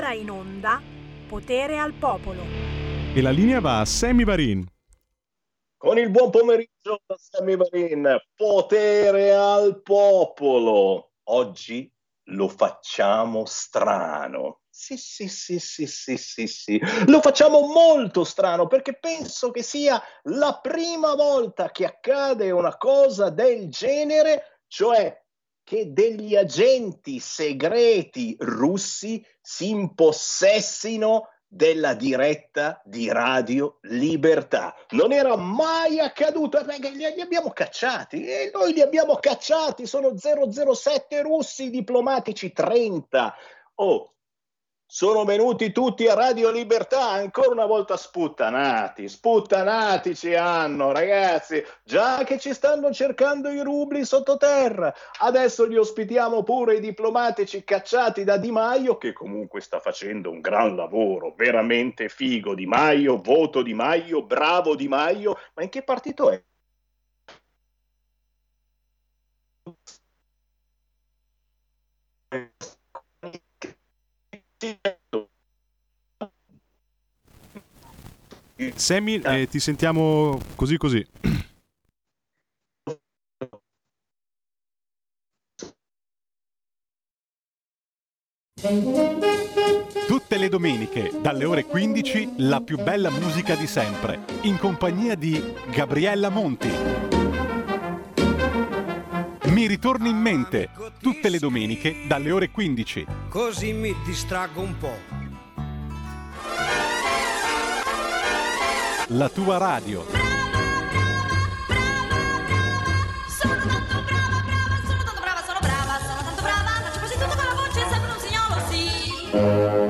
ora in onda Potere al Popolo. E la linea va a Sammy Varin. Con il buon pomeriggio da Sammy Varin, Potere al Popolo. Oggi lo facciamo strano. Sì, sì, sì, sì, sì, sì, sì. Lo facciamo molto strano perché penso che sia la prima volta che accade una cosa del genere, cioè che degli agenti segreti russi si impossessino della diretta di Radio Libertà. Non era mai accaduto perché li, abbiamo cacciati e noi li abbiamo cacciati, sono 007 russi diplomatici 30. Oh, sono venuti tutti a Radio Libertà, ancora una volta sputtanati, sputtanati ci hanno, ragazzi, già che ci stanno cercando i rubli sottoterra, adesso li ospitiamo pure i diplomatici cacciati da Di Maio, che comunque sta facendo un gran lavoro, veramente figo. Di Maio, voto Di Maio, bravo Di Maio, ma in che partito è? Sammy, eh, ti sentiamo così così. Tutte le domeniche, dalle ore 15, la più bella musica di sempre, in compagnia di Gabriella Monti. Ritorni in mente, tutte le domeniche, dalle ore 15. Così mi distraggo un po'. La tua radio. Sono tanto brava, brava, sono tanto brava, sono brava, sono tanto brava, faccio quasi tutto con la voce, sembra un signolo, sì.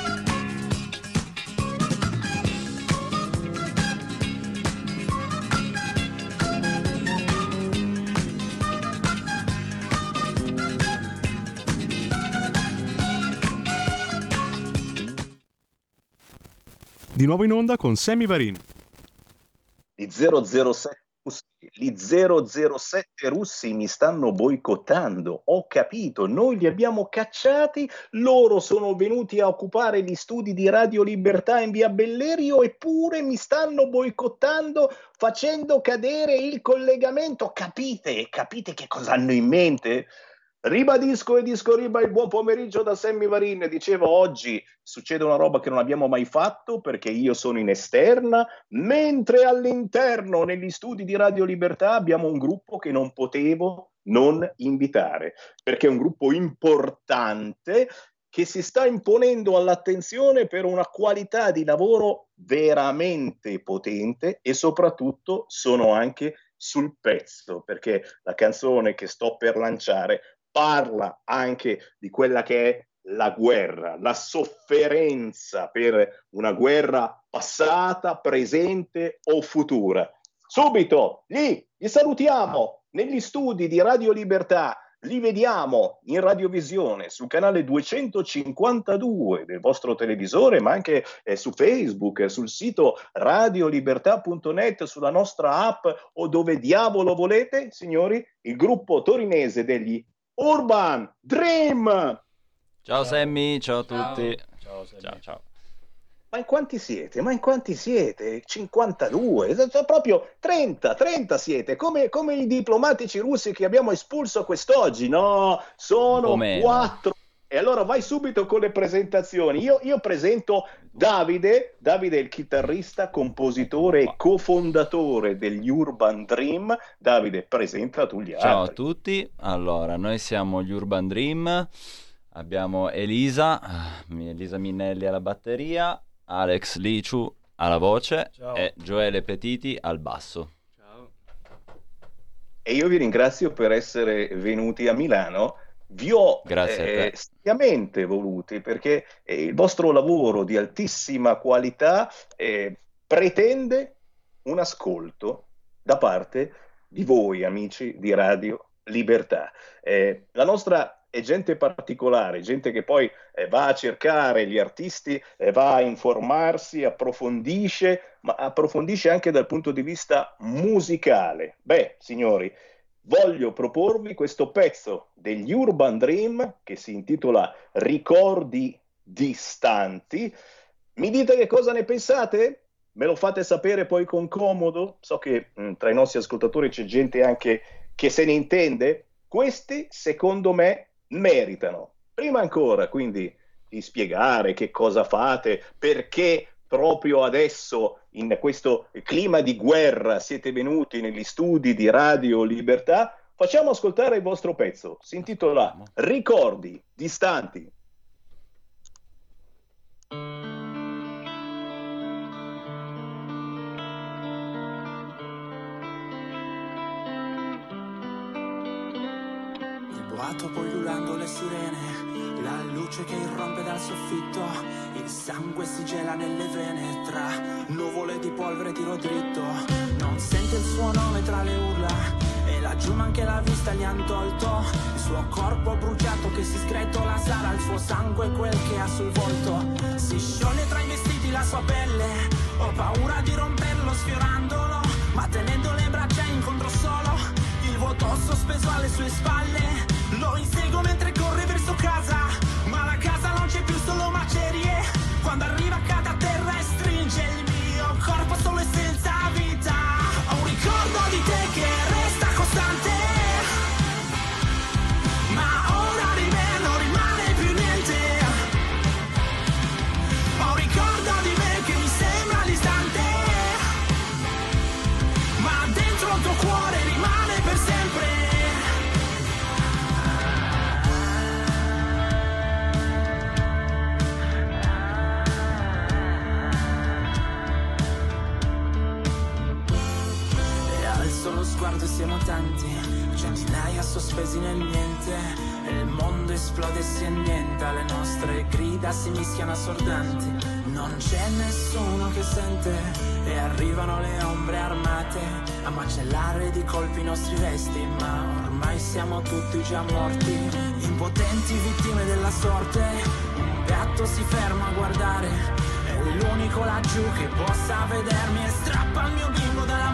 Di nuovo in onda con Sammy Varin. Gli 007 russi, gli 007 russi mi stanno boicottando. Ho capito, noi li abbiamo cacciati, loro sono venuti a occupare gli studi di Radio Libertà in via Bellerio eppure mi stanno boicottando facendo cadere il collegamento. Capite? Capite che cosa hanno in mente? Ribadisco e disco riba il buon pomeriggio da Sammy Varin. Dicevo oggi succede una roba che non abbiamo mai fatto perché io sono in esterna, mentre all'interno, negli studi di Radio Libertà, abbiamo un gruppo che non potevo non invitare perché è un gruppo importante che si sta imponendo all'attenzione per una qualità di lavoro veramente potente e soprattutto sono anche sul pezzo perché la canzone che sto per lanciare parla anche di quella che è la guerra, la sofferenza per una guerra passata, presente o futura. Subito, lì, li salutiamo negli studi di Radio Libertà, li vediamo in radiovisione sul canale 252 del vostro televisore, ma anche eh, su Facebook, sul sito radiolibertà.net, sulla nostra app o dove diavolo volete, signori, il gruppo torinese degli Urban Dream. Ciao, ciao Sammy, ciao a tutti. Ciao, Sammy. ciao, ciao. Ma in quanti siete? Ma in quanti siete? 52, cioè, proprio 30, 30 siete, come, come, i diplomatici russi che abbiamo espulso quest'oggi, no? Sono quattro. E allora vai subito con le presentazioni. Io, io presento Davide, Davide è il chitarrista, compositore e cofondatore degli Urban Dream. Davide, presenta tu gli altri. Ciao a tutti, allora noi siamo gli Urban Dream, abbiamo Elisa, Elisa Minnelli alla batteria, Alex Liciu alla voce Ciao. e Gioele Petiti al basso. Ciao. E io vi ringrazio per essere venuti a Milano vi ho eh, seriamente voluti perché eh, il vostro lavoro di altissima qualità eh, pretende un ascolto da parte di voi, amici di Radio Libertà. Eh, la nostra è gente particolare, gente che poi eh, va a cercare gli artisti, eh, va a informarsi, approfondisce, ma approfondisce anche dal punto di vista musicale. Beh, signori, voglio proporvi questo pezzo degli Urban Dream che si intitola Ricordi distanti. Mi dite che cosa ne pensate? Me lo fate sapere poi con comodo? So che mh, tra i nostri ascoltatori c'è gente anche che se ne intende. Questi, secondo me, meritano. Prima ancora, quindi, di spiegare che cosa fate, perché proprio adesso, in questo clima di guerra, siete venuti negli studi di Radio Libertà, facciamo ascoltare il vostro pezzo. Si intitola Ricordi distanti. Il boato poi le sirene, la luce che irrompe dal soffitto, il sangue si gela nelle vene tra nuvole di polvere tiro dritto. Non sente il suo nome tra le urla e laggiù anche la vista gli han tolto. Il suo corpo bruciato che si sgretola sarà il suo sangue quel che ha sul volto. Si scioglie tra i vestiti la sua pelle, ho paura di romperlo sfiorandolo, ma tenendo le braccia incontro solo il vuoto sospeso alle sue spalle. Lo inseguo mentre corre verso casa, mondo esplode e si annienta, le nostre grida si mischiano assordanti. Non c'è nessuno che sente e arrivano le ombre armate a macellare di colpi i nostri resti, ma ormai siamo tutti già morti, impotenti vittime della sorte. Un gatto si ferma a guardare, è l'unico laggiù che possa vedermi e strappa il mio bimbo dalla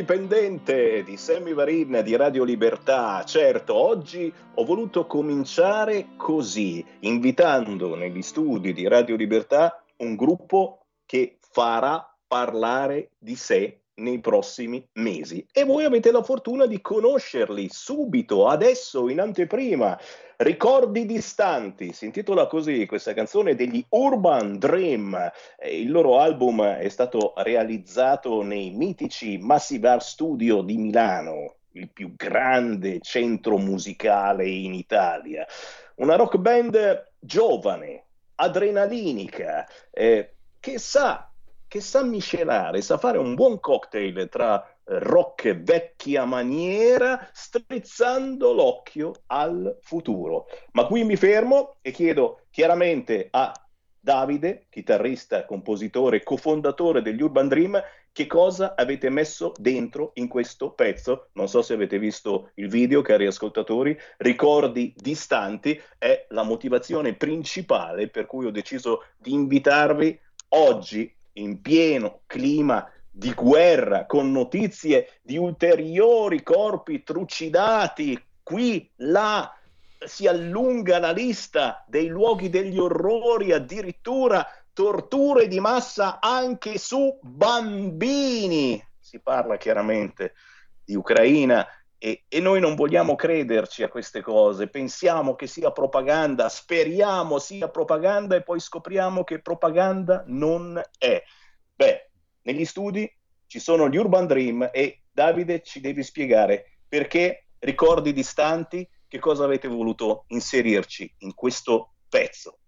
indipendente di Sammy Varin di Radio Libertà. Certo, oggi ho voluto cominciare così, invitando negli studi di Radio Libertà un gruppo che farà parlare di sé nei prossimi mesi e voi avete la fortuna di conoscerli subito, adesso, in anteprima. Ricordi distanti, si intitola così questa canzone degli Urban Dream. Il loro album è stato realizzato nei mitici Massive Art Studio di Milano, il più grande centro musicale in Italia. Una rock band giovane, adrenalinica, eh, che sa che sa miscelare, sa fare un buon cocktail tra rock vecchia maniera, strizzando l'occhio al futuro. Ma qui mi fermo e chiedo chiaramente a Davide, chitarrista, compositore, cofondatore degli Urban Dream, che cosa avete messo dentro in questo pezzo? Non so se avete visto il video, cari ascoltatori, ricordi distanti è la motivazione principale per cui ho deciso di invitarvi oggi in pieno clima di guerra, con notizie di ulteriori corpi trucidati qui, là, si allunga la lista dei luoghi degli orrori, addirittura torture di massa anche su bambini. Si parla chiaramente di Ucraina e, e, noi non vogliamo crederci a queste cose, pensiamo che sia propaganda, speriamo sia propaganda e poi scopriamo che propaganda non è. Beh, negli studi ci sono gli Urban Dream e Davide ci devi spiegare perché ricordi distanti, che cosa avete voluto inserirci in questo pezzo.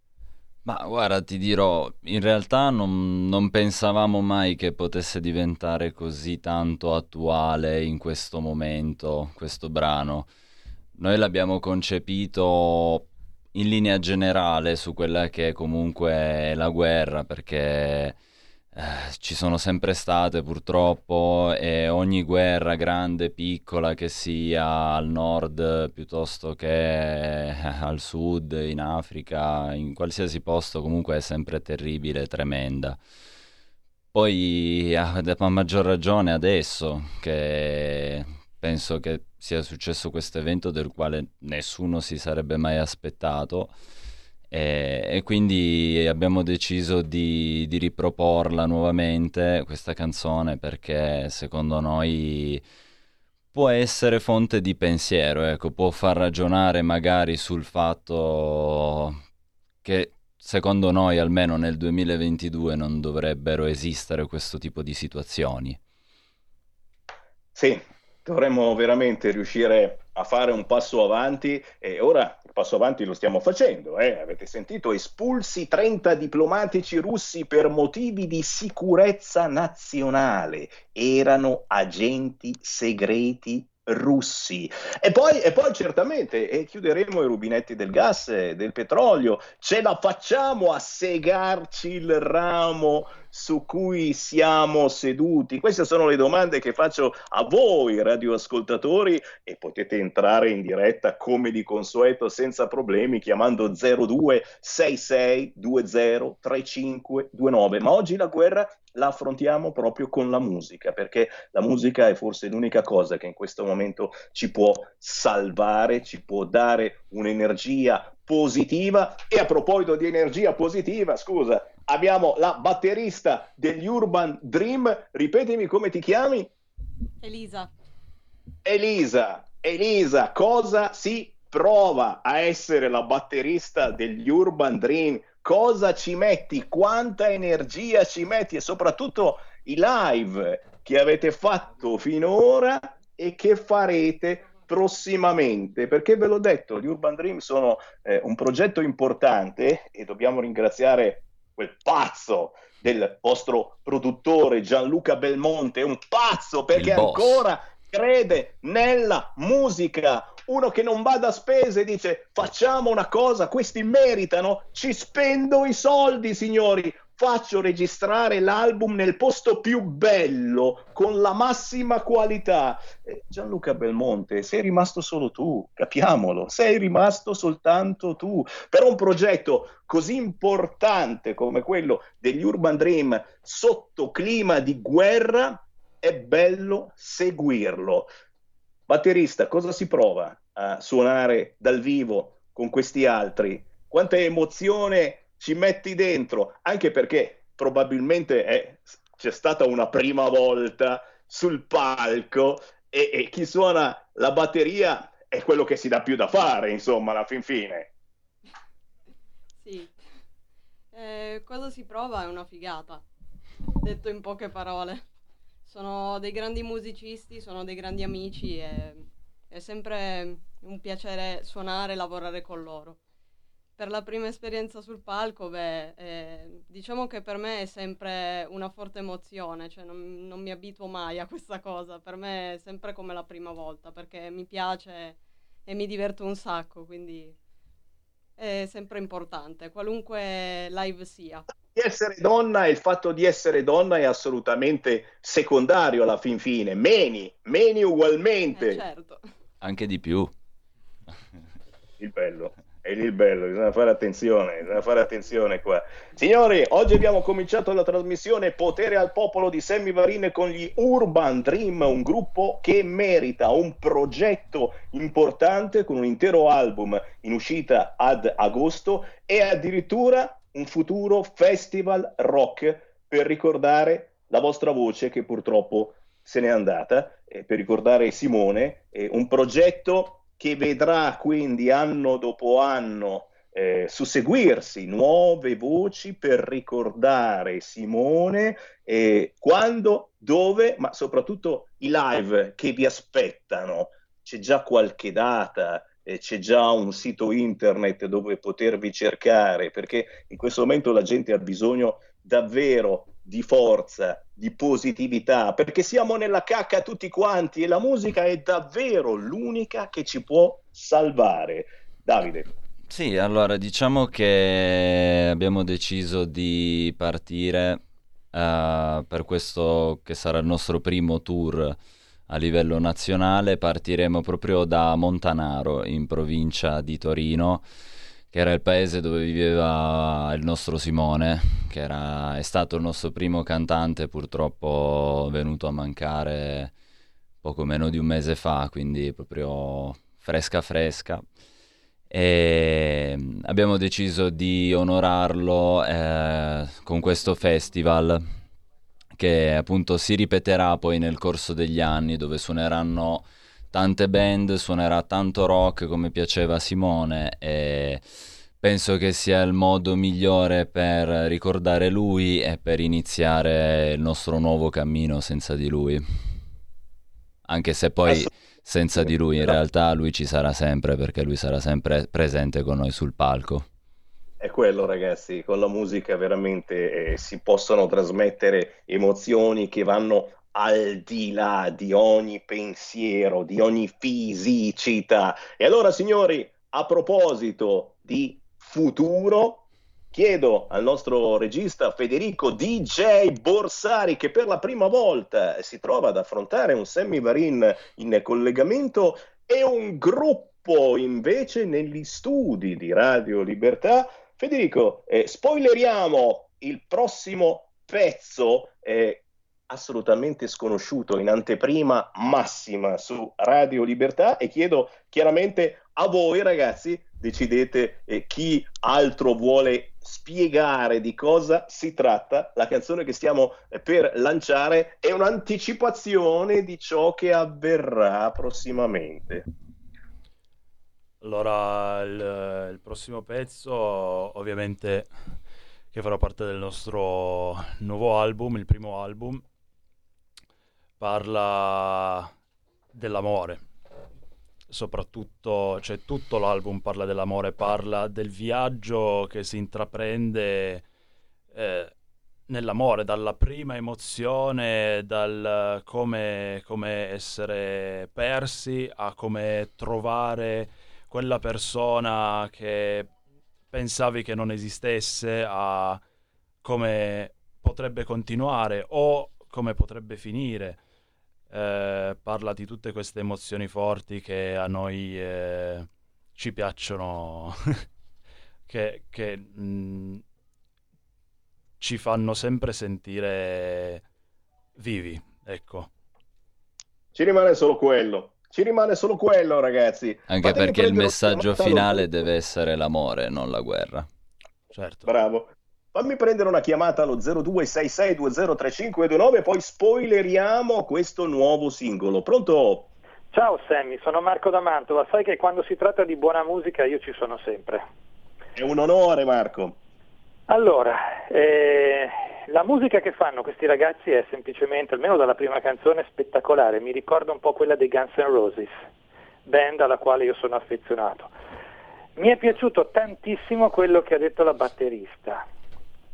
Ma guarda, ti dirò, in realtà non, non, pensavamo mai che potesse diventare così tanto attuale in questo momento, questo brano. Noi l'abbiamo concepito in linea generale su quella che è comunque la guerra, perché eh, ci sono sempre state purtroppo e ogni guerra grande, piccola che sia al nord piuttosto che eh, al sud, in Africa, in qualsiasi posto comunque è sempre terribile, tremenda. Poi a, a maggior ragione adesso che penso che sia successo questo evento del quale nessuno si sarebbe mai aspettato e, e quindi abbiamo deciso di, di, riproporla nuovamente questa canzone perché secondo noi può essere fonte di pensiero, ecco, può far ragionare magari sul fatto che secondo noi almeno nel 2022 non dovrebbero esistere questo tipo di situazioni. Sì, dovremmo veramente riuscire a fare un passo avanti e ora passo avanti lo stiamo facendo. Eh? Avete sentito? Espulsi 30 diplomatici russi per motivi di sicurezza nazionale. Erano agenti segreti russi. E poi, e poi certamente e chiuderemo i rubinetti del gas e del petrolio. Ce la facciamo a segarci il ramo su cui siamo seduti? Queste sono le domande che faccio a voi radioascoltatori e potete entrare in diretta come di consueto senza problemi chiamando 0266203529. Ma oggi la guerra la affrontiamo proprio con la musica, perché la musica è forse l'unica cosa che in questo momento ci può salvare, ci può dare un'energia positiva. E a proposito di energia positiva, scusa, abbiamo la batterista degli Urban Dream. Ripetimi come ti chiami? Elisa. Elisa, Elisa, cosa si prova a essere la batterista degli Urban Dream? Cosa ci metti? Quanta energia ci metti? E soprattutto i live che avete fatto finora e che farete prossimamente, perché ve l'ho detto, gli Urban Dream sono eh, un progetto importante e dobbiamo ringraziare quel pazzo del vostro produttore Gianluca Belmonte, un pazzo perché ancora crede nella musica. Uno che non va da spese dice facciamo una cosa, questi meritano, ci spendo i soldi signori, faccio registrare l'album nel posto più bello, con la massima qualità. Eh, Gianluca Belmonte, sei rimasto solo tu, capiamolo, sei rimasto soltanto tu. Per un progetto così importante come quello degli Urban Dream sotto clima di guerra, è bello seguirlo. Batterista, cosa si prova a suonare dal vivo con questi altri? Quanta emozione ci metti dentro, anche perché probabilmente è, c'è stata una prima volta sul palco e, e, chi suona la batteria è quello che si dà più da fare, insomma, alla fin fine. Sì, eh, quando si prova è una figata, detto in poche parole. Sono dei grandi musicisti, sono dei grandi amici e è sempre un piacere suonare e lavorare con loro per la prima esperienza sul palco, beh, eh, diciamo che per me è sempre una forte emozione, cioè non, non, mi abituo mai a questa cosa, per me è sempre come la prima volta, perché mi piace e mi diverto un sacco, quindi è sempre importante, qualunque live sia. Di essere donna e il fatto di essere donna è assolutamente secondario alla fin fine, meni, meni ugualmente. Eh, certo. Anche di più. Il bello È lì il bello, bisogna fare attenzione, bisogna fare attenzione qua. Signori, oggi abbiamo cominciato la trasmissione Potere al popolo di Sammy Varin con gli Urban Dream, un gruppo che merita un progetto importante con un intero album in uscita ad agosto e addirittura un futuro festival rock per ricordare la vostra voce che purtroppo se n'è andata, eh, per ricordare Simone, eh, un progetto che vedrà quindi anno dopo anno eh, susseguirsi nuove voci per ricordare Simone eh, quando, dove, ma soprattutto i live che vi aspettano. C'è già qualche data, eh, c'è già un sito internet dove potervi cercare, perché in questo momento la gente ha bisogno davvero di forza, di positività, perché siamo nella cacca tutti quanti e la musica è davvero l'unica che ci può salvare. Davide. Sì, allora diciamo che abbiamo deciso di partire uh, per questo che sarà il nostro primo tour a livello nazionale. Partiremo proprio da Montanaro, in provincia di Torino che era il paese dove viveva il nostro Simone, che era, è stato il nostro primo cantante, purtroppo venuto a mancare poco meno di un mese fa, quindi proprio fresca fresca. E abbiamo deciso di onorarlo eh, con questo festival che appunto si ripeterà poi nel corso degli anni dove suoneranno tante band, suonerà tanto rock come piaceva a Simone e penso che sia il modo migliore per ricordare lui e per iniziare il nostro nuovo cammino senza di lui. Anche se poi senza di lui in realtà lui ci sarà sempre perché lui sarà sempre presente con noi sul palco. È quello ragazzi, con la musica veramente eh, si possono trasmettere emozioni che vanno al di là di ogni pensiero, di ogni fisicità. E allora, signori, a proposito di futuro, chiedo al nostro regista Federico DJ Borsari, che per la prima volta si trova ad affrontare un Sammy Varin in collegamento e un gruppo invece negli studi di Radio Libertà. Federico, eh, spoileriamo il prossimo pezzo eh, assolutamente sconosciuto in anteprima massima su Radio Libertà e chiedo chiaramente a voi ragazzi decidete eh, chi altro vuole spiegare di cosa si tratta. La canzone che stiamo eh, per lanciare è un'anticipazione di ciò che avverrà prossimamente. Allora, il, il prossimo pezzo ovviamente che farà parte del nostro nuovo album, il primo album, parla dell'amore. Soprattutto, cioè tutto l'album parla dell'amore, parla del viaggio che si intraprende eh, nell'amore, dalla prima emozione, dal come, come essere persi a come trovare quella persona che pensavi che non esistesse, a come potrebbe continuare o come potrebbe finire eh, parla di tutte queste emozioni forti che a noi eh, ci piacciono, che, che mh, mm, ci fanno sempre sentire vivi, ecco. Ci rimane solo quello. Ci rimane solo quello, ragazzi. Anche Fatemi perché il messaggio finale deve essere l'amore, non la guerra. Certo. Bravo. Fammi prendere una chiamata allo 0266203529 e poi spoileriamo questo nuovo singolo. Pronto? Ciao Sammy, sono Marco da Mantova. Sai che quando si tratta di buona musica io ci sono sempre. È un onore Marco. Allora, eh, la musica che fanno questi ragazzi è semplicemente, almeno dalla prima canzone, spettacolare. Mi ricorda un po' quella dei Guns N' Roses, band alla quale io sono affezionato. Mi è piaciuto tantissimo quello che ha detto la batterista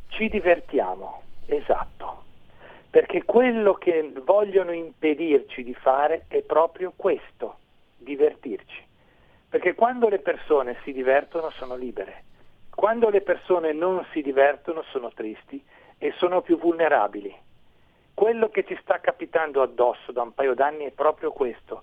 ci divertiamo, esatto, perché quello che vogliono impedirci di fare è proprio questo, divertirci. Perché quando le persone si divertono sono libere, quando le persone non si divertono sono tristi e sono più vulnerabili. Quello che ci sta capitando addosso da un paio d'anni è proprio questo.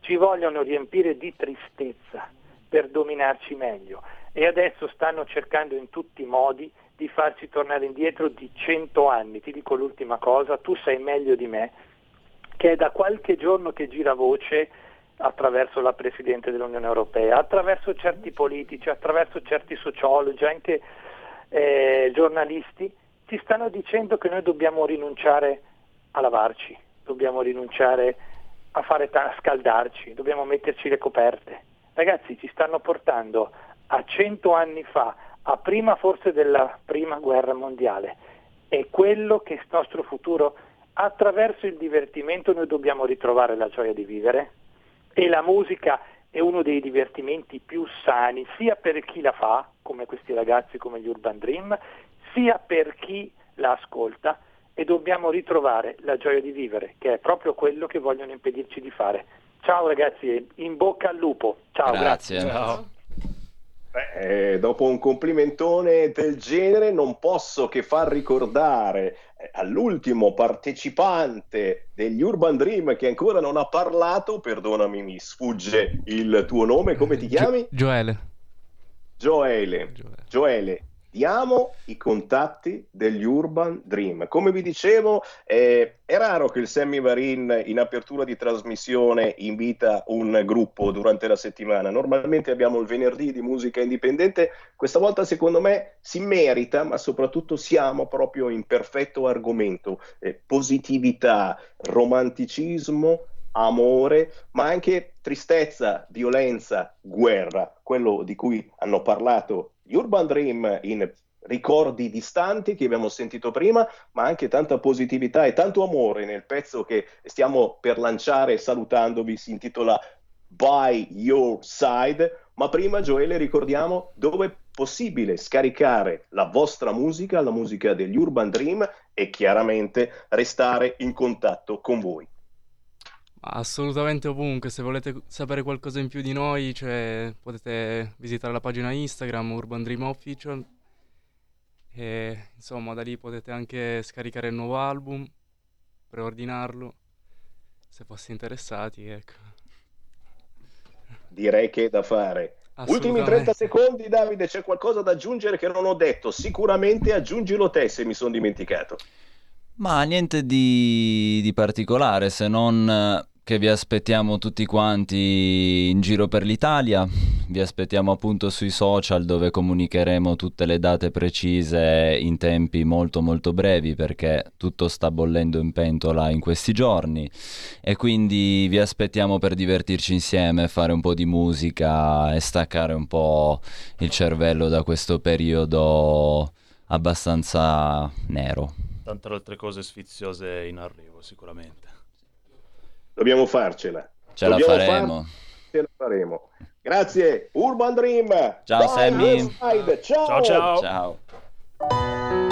Ci vogliono riempire di tristezza per dominarci meglio e adesso stanno cercando in tutti i modi di farci tornare indietro di 100 anni. Ti dico l'ultima cosa, tu sai meglio di me che è da qualche giorno che gira voce attraverso la Presidente dell'Unione Europea, attraverso certi politici, attraverso certi sociologi, anche eh, giornalisti, ci stanno dicendo che noi dobbiamo rinunciare a lavarci, dobbiamo rinunciare a, ta- a scaldarci, dobbiamo metterci le coperte. Ragazzi, ci stanno portando a cento anni fa, a prima forse della prima guerra mondiale. È quello che è il nostro futuro. Attraverso il divertimento noi dobbiamo ritrovare la gioia di vivere e la musica è uno dei divertimenti più sani, sia per chi la fa, come questi ragazzi, come gli Urban Dream, sia per chi la ascolta e dobbiamo ritrovare la gioia di vivere, che è proprio quello che vogliono impedirci di fare. Ciao ragazzi, e in bocca al lupo. Ciao, Grazie. grazie. Ciao. Beh, eh, dopo un complimentone del genere non posso che far ricordare eh, all'ultimo partecipante degli Urban Dream che ancora non ha parlato, perdonami mi sfugge il tuo nome, come ti chiami? Gioele. Gioele. Gioele, diamo i contatti degli Urban Dream. Come vi dicevo, eh, è raro che il Sammy Varin in apertura di trasmissione invita un gruppo durante la settimana. Normalmente abbiamo il venerdì di musica indipendente. Questa volta, secondo me, si merita, ma soprattutto siamo proprio in perfetto argomento. Eh, positività, romanticismo, amore, ma anche tristezza, violenza, guerra, quello di cui hanno parlato Urban Dream in ricordi distanti che abbiamo sentito prima, ma anche tanta positività e tanto amore nel pezzo che stiamo per lanciare salutandovi, si intitola By Your Side, ma prima Gioele ricordiamo dove è possibile scaricare la vostra musica, la musica degli Urban Dream e chiaramente restare in contatto con voi. Assolutamente ovunque, se volete sapere qualcosa in più di noi, cioè, potete visitare la pagina Instagram Urban Dream Official e insomma da lì potete anche scaricare il nuovo album, preordinarlo, se foste interessati, ecco. Direi che è da fare. Ultimi 30 secondi, Davide, c'è qualcosa da aggiungere che non ho detto? Sicuramente aggiungilo te se mi sono dimenticato. Ma niente di, di particolare se non eh, che vi aspettiamo tutti quanti in giro per l'Italia. Vi aspettiamo appunto sui social dove comunicheremo tutte le date precise in tempi molto molto brevi perché tutto sta bollendo in pentola in questi giorni e quindi vi aspettiamo per divertirci insieme, fare un po' di musica e staccare un po' il cervello da questo periodo abbastanza nero. Tante altre cose sfiziose in arrivo, sicuramente. Dobbiamo farcela. Ce la Dobbiamo faremo. far- Ce la faremo. Grazie, Urban Dream. Ciao, Sammy. Ciao. Ciao, ciao. Ciao.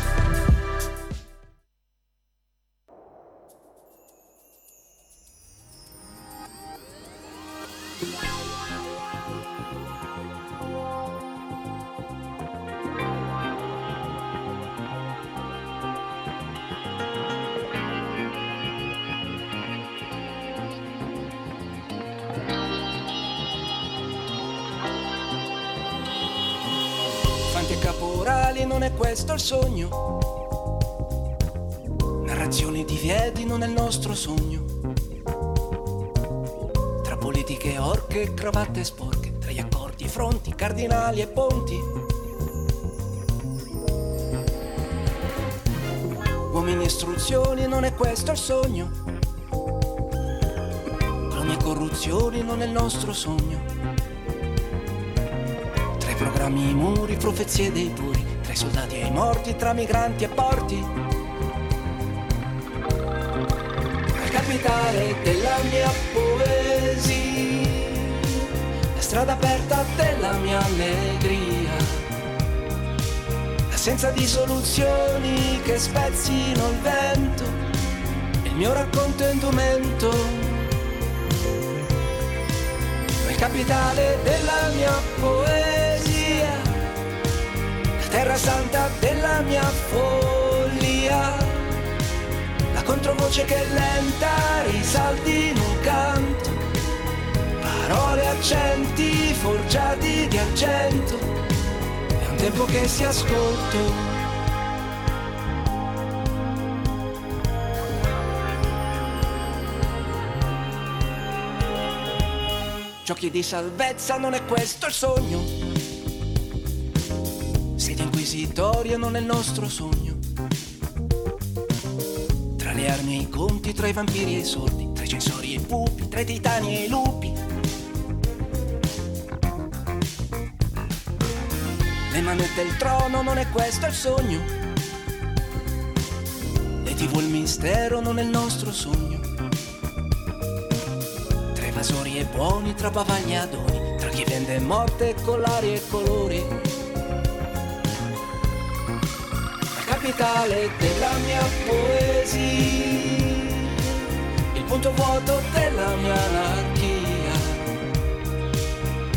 Sogno. Narrazioni di Viedi non è il nostro sogno. Tra politiche orche, cravatte sporche, tra gli accordi, fronti, cardinali e ponti. Uomini e istruzioni, non è questo il sogno. Cloni e corruzioni non è il nostro sogno. Tra i programmi i muri, profezie dei puri, tra i soldati e i morti, tra migranti e porti. Al capitale della mia poesia, la strada aperta della mia allegria. L'assenza di soluzioni che spezzino il vento, il mio racconto indumento capitale della mia poesia, terra santa della mia follia, la controvoce che lenta risalti in un canto, parole accenti forgiati di argento, è un tempo che si ascolto. Giochi di salvezza non è questo il sogno. Non è il nostro sogno. Tra le armi e i conti, tra i vampiri e i sordi, tra i censori e i pupi, tra i titani e i lupi. Le manette del trono non è questo il sogno. Le tv il mistero non è il nostro sogno. Tra evasori e buoni, tra bavagli e adoni, tra chi vende morte, collari e colori. Capitale della mia poesia, il punto vuoto della mia anarchia,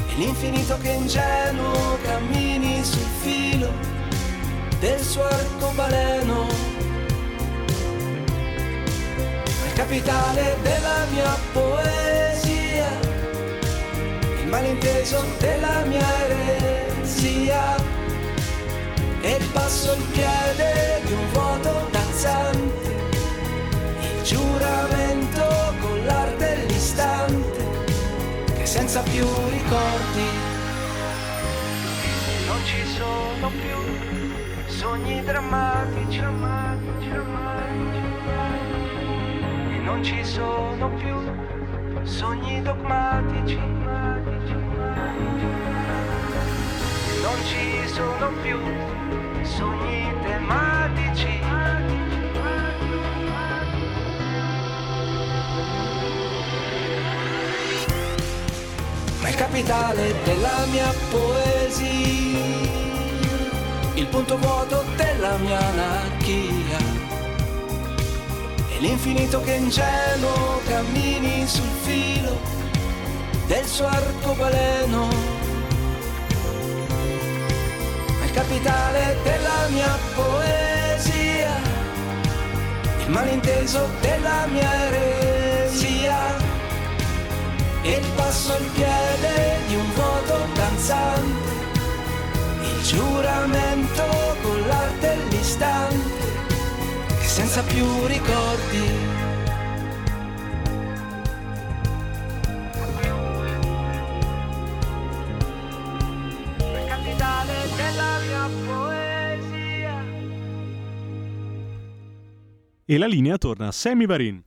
e l'infinito che ingenuo cammini sul filo del suo arcobaleno. La capitale della mia poesia, il malinteso della mia eresia, e passo il piede di un vuoto danzante, il giuramento con l'arte dell'istante, che senza più ricordi. Non ci sono più sogni drammatici, drammatici, drammatici e non ci sono più sogni dogmatici, e non ci sono più sogni tematici. Ma il capitale della mia poesia, il punto vuoto della mia anarchia, l'infinito che ingenuo cammini sul filo del suo arcobaleno. Il capitale della mia poesia, il malinteso della mia eresia. Il passo al piede di un vuoto danzante, il giuramento con l'arte all'istante, che senza più ricordi E la linea torna a Sammy Varin.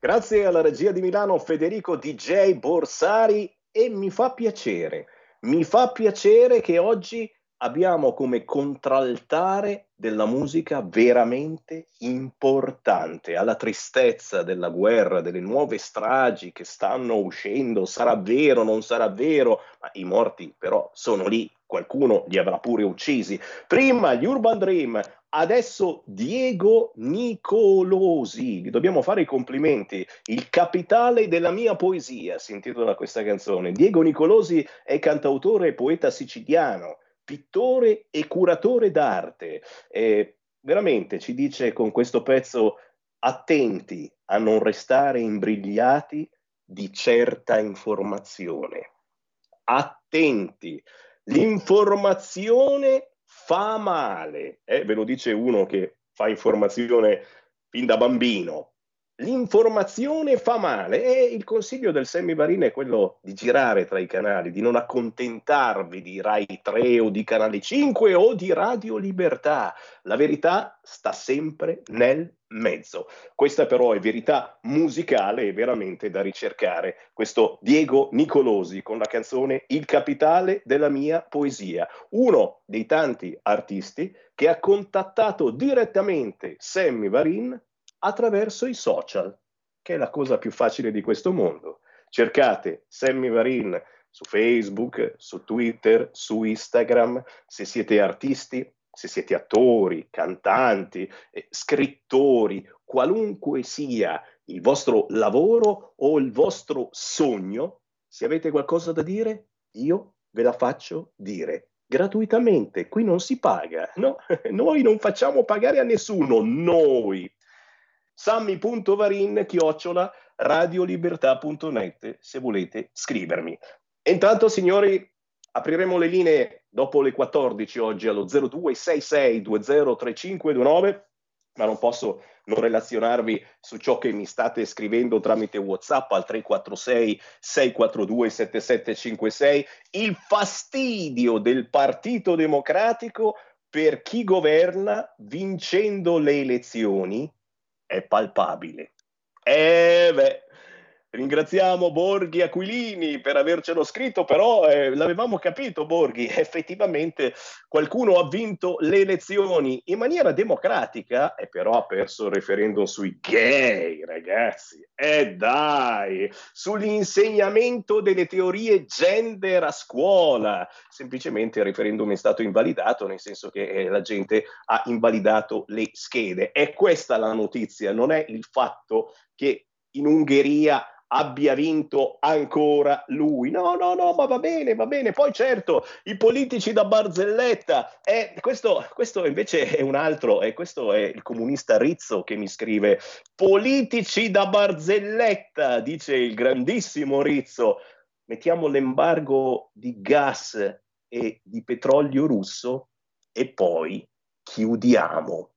Grazie alla regia di Milano Federico DJ Borsari e mi fa piacere, mi fa piacere che oggi abbiamo come contraltare della musica veramente importante, alla tristezza della guerra, delle nuove stragi che stanno uscendo, sarà vero, non sarà vero, ma i morti però sono lì, qualcuno li avrà pure uccisi. Prima gli Urban Dream, adesso Diego Nicolosi, gli dobbiamo fare i complimenti, il capitale della mia poesia, si intitola questa canzone. Diego Nicolosi è cantautore e poeta siciliano pittore e curatore d'arte. E veramente ci dice con questo pezzo attenti a non restare imbrigliati di certa informazione. Attenti, l'informazione fa male, eh? ve lo dice uno che fa informazione fin da bambino. L'informazione fa male e il consiglio del semivarine è quello di girare tra i canali, di non accontentarvi di Rai 3 o di Canale 5 o di Radio Libertà. La verità sta sempre nel mezzo. Questa però è verità musicale e veramente da ricercare. Questo Diego Nicolosi con la canzone Il capitale della mia poesia, uno dei tanti artisti che ha contattato direttamente Sammy Varin attraverso i social, che è la cosa più facile di questo mondo. Cercate Sammy Varin su Facebook, su Twitter, su Instagram, se siete artisti, se siete attori, cantanti, eh, scrittori, qualunque sia il vostro lavoro o il vostro sogno, se avete qualcosa da dire, io ve la faccio dire gratuitamente. Qui non si paga, no? Noi non facciamo pagare a nessuno, noi sammy.varin chiocciola radiolibertà.net se volete scrivermi. Intanto, signori, apriremo le linee dopo le 14 oggi allo 0266203529, ma non posso non relazionarvi su ciò che mi state scrivendo tramite WhatsApp al 346 642 7756, il fastidio del Partito Democratico per chi governa vincendo le elezioni è palpabile. Eh beh, ringraziamo Borghi Aquilini per avercelo scritto, però eh, l'avevamo capito Borghi, effettivamente qualcuno ha vinto le elezioni in maniera democratica e però ha perso il referendum sui gay, ragazzi. E dai, sull'insegnamento delle teorie gender a scuola. Semplicemente il referendum è stato invalidato, nel senso che eh, la gente ha invalidato le schede. È questa la notizia, non è il fatto che in Ungheria abbia vinto ancora lui. No, no, no, ma va bene, va bene. Poi certo, i politici da barzelletta. Eh, questo, questo invece è un altro, e eh, questo è il comunista Rizzo che mi scrive. Politici da barzelletta, dice il grandissimo Rizzo. Mettiamo l'embargo di gas e di petrolio russo e poi chiudiamo.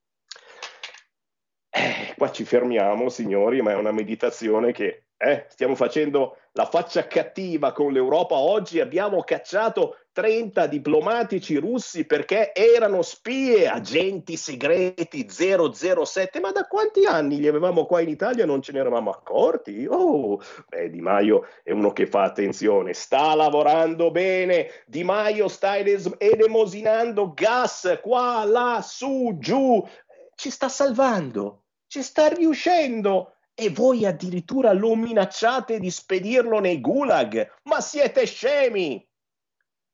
Eh, qua ci fermiamo, signori, ma è una meditazione che eh, stiamo facendo la faccia cattiva con l'Europa. Oggi abbiamo cacciato 30 diplomatici russi perché erano spie, agenti segreti 007. Ma da quanti anni li avevamo qua in Italia? Non ce ne eravamo accorti? Oh, beh, Di Maio è uno che fa attenzione, sta lavorando bene. Di Maio sta elemosinando gas qua, là, su, giù. Ci sta salvando, ci sta riuscendo e voi addirittura lo minacciate di spedirlo nei gulag. Ma siete scemi!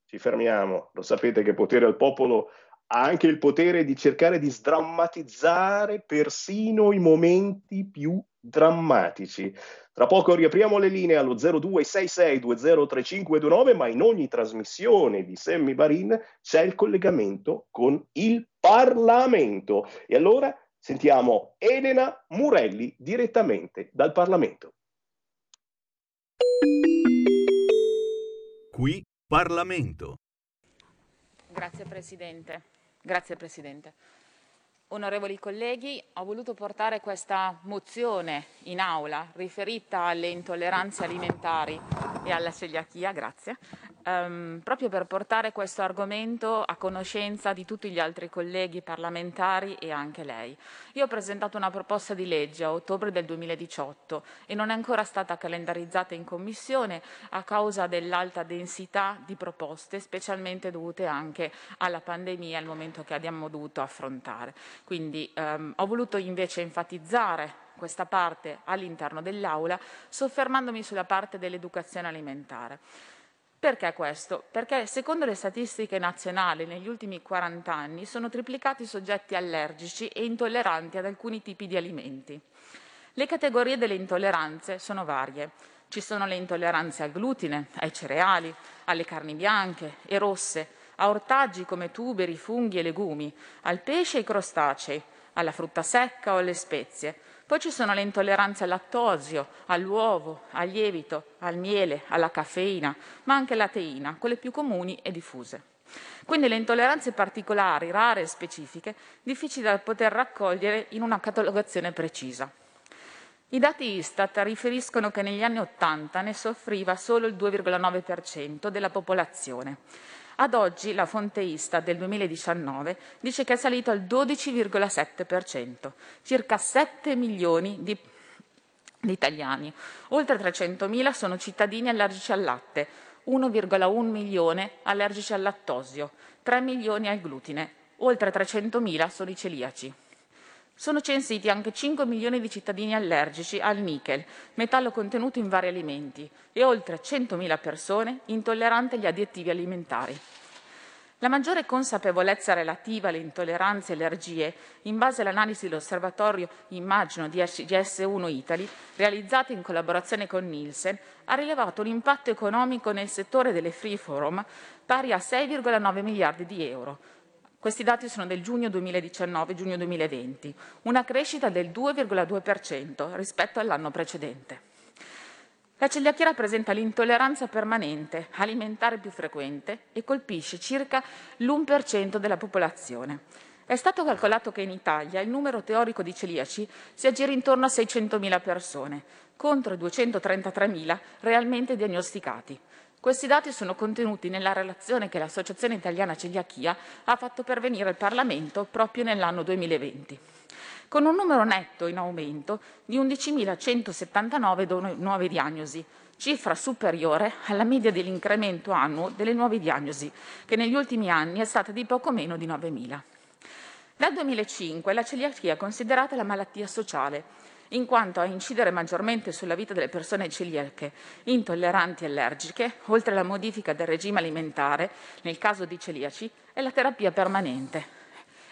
Ci fermiamo. Lo sapete che potere al popolo ha anche il potere di cercare di sdrammatizzare persino i momenti più drammatici. Tra poco riapriamo le linee allo 0266203529, ma in ogni trasmissione di Sammy Barin c'è il collegamento con il Parlamento. E allora Sentiamo Elena Murelli direttamente dal Parlamento. Qui Parlamento. Grazie Presidente. Grazie Presidente. Onorevoli colleghi, ho voluto portare questa mozione in aula riferita alle intolleranze alimentari e alla celiachia, grazie, ehm, proprio per portare questo argomento a conoscenza di tutti gli altri colleghi parlamentari e anche lei. Io ho presentato una proposta di legge a ottobre del 2018 e non è ancora stata calendarizzata in Commissione a causa dell'alta densità di proposte, specialmente dovute anche alla pandemia, al momento che abbiamo dovuto affrontare. Quindi ehm, ho voluto invece enfatizzare questa parte all'interno dell'aula, soffermandomi sulla parte dell'educazione alimentare. Perché questo? Perché secondo le statistiche nazionali negli ultimi 40 anni sono triplicati i soggetti allergici e intolleranti ad alcuni tipi di alimenti. Le categorie delle intolleranze sono varie. Ci sono le intolleranze al glutine, ai cereali, alle carni bianche e rosse, a ortaggi come tuberi, funghi e legumi, al pesce e ai crostacei, alla frutta secca o alle spezie. Poi ci sono le intolleranze al lattosio, all'uovo, al lievito, al miele, alla caffeina, ma anche alla teina, quelle più comuni e diffuse. Quindi le intolleranze particolari, rare e specifiche, difficili da poter raccogliere in una catalogazione precisa. I dati Istat riferiscono che negli anni Ottanta ne soffriva solo il 2,9% della popolazione. Ad oggi la fonte Istat del 2019 dice che è salito al 12,7%, circa 7 milioni di, di italiani. Oltre 300.000 sono cittadini allergici al latte, 1,1 milione allergici al lattosio, 3 milioni al glutine, oltre 300.000 sono i celiaci. Sono censiti anche 5 milioni di cittadini allergici al nickel, metallo contenuto in vari alimenti, e oltre 100.000 persone intolleranti agli additivi alimentari. La maggiore consapevolezza relativa alle intolleranze e allergie, in base all'analisi dell'osservatorio Immagino di SGS1 Italy, realizzata in collaborazione con Nielsen, ha rilevato un impatto economico nel settore delle free forum pari a 6,9 miliardi di euro, questi dati sono del giugno 2019-giugno 2020, una crescita del 2,2% rispetto all'anno precedente. La celiachia rappresenta l'intolleranza permanente alimentare più frequente e colpisce circa l'1% della popolazione. È stato calcolato che in Italia il numero teorico di celiaci si aggira intorno a 600.000 persone, contro i 233.000 realmente diagnosticati. Questi dati sono contenuti nella relazione che l'Associazione Italiana Celiachia ha fatto pervenire al Parlamento proprio nell'anno 2020, con un numero netto in aumento di 11.179 nuove diagnosi, cifra superiore alla media dell'incremento annuo delle nuove diagnosi, che negli ultimi anni è stata di poco meno di 9.000. Dal 2005 la celiachia è considerata la malattia sociale in quanto a incidere maggiormente sulla vita delle persone celiache, intolleranti e allergiche, oltre alla modifica del regime alimentare, nel caso di celiaci, è la terapia permanente.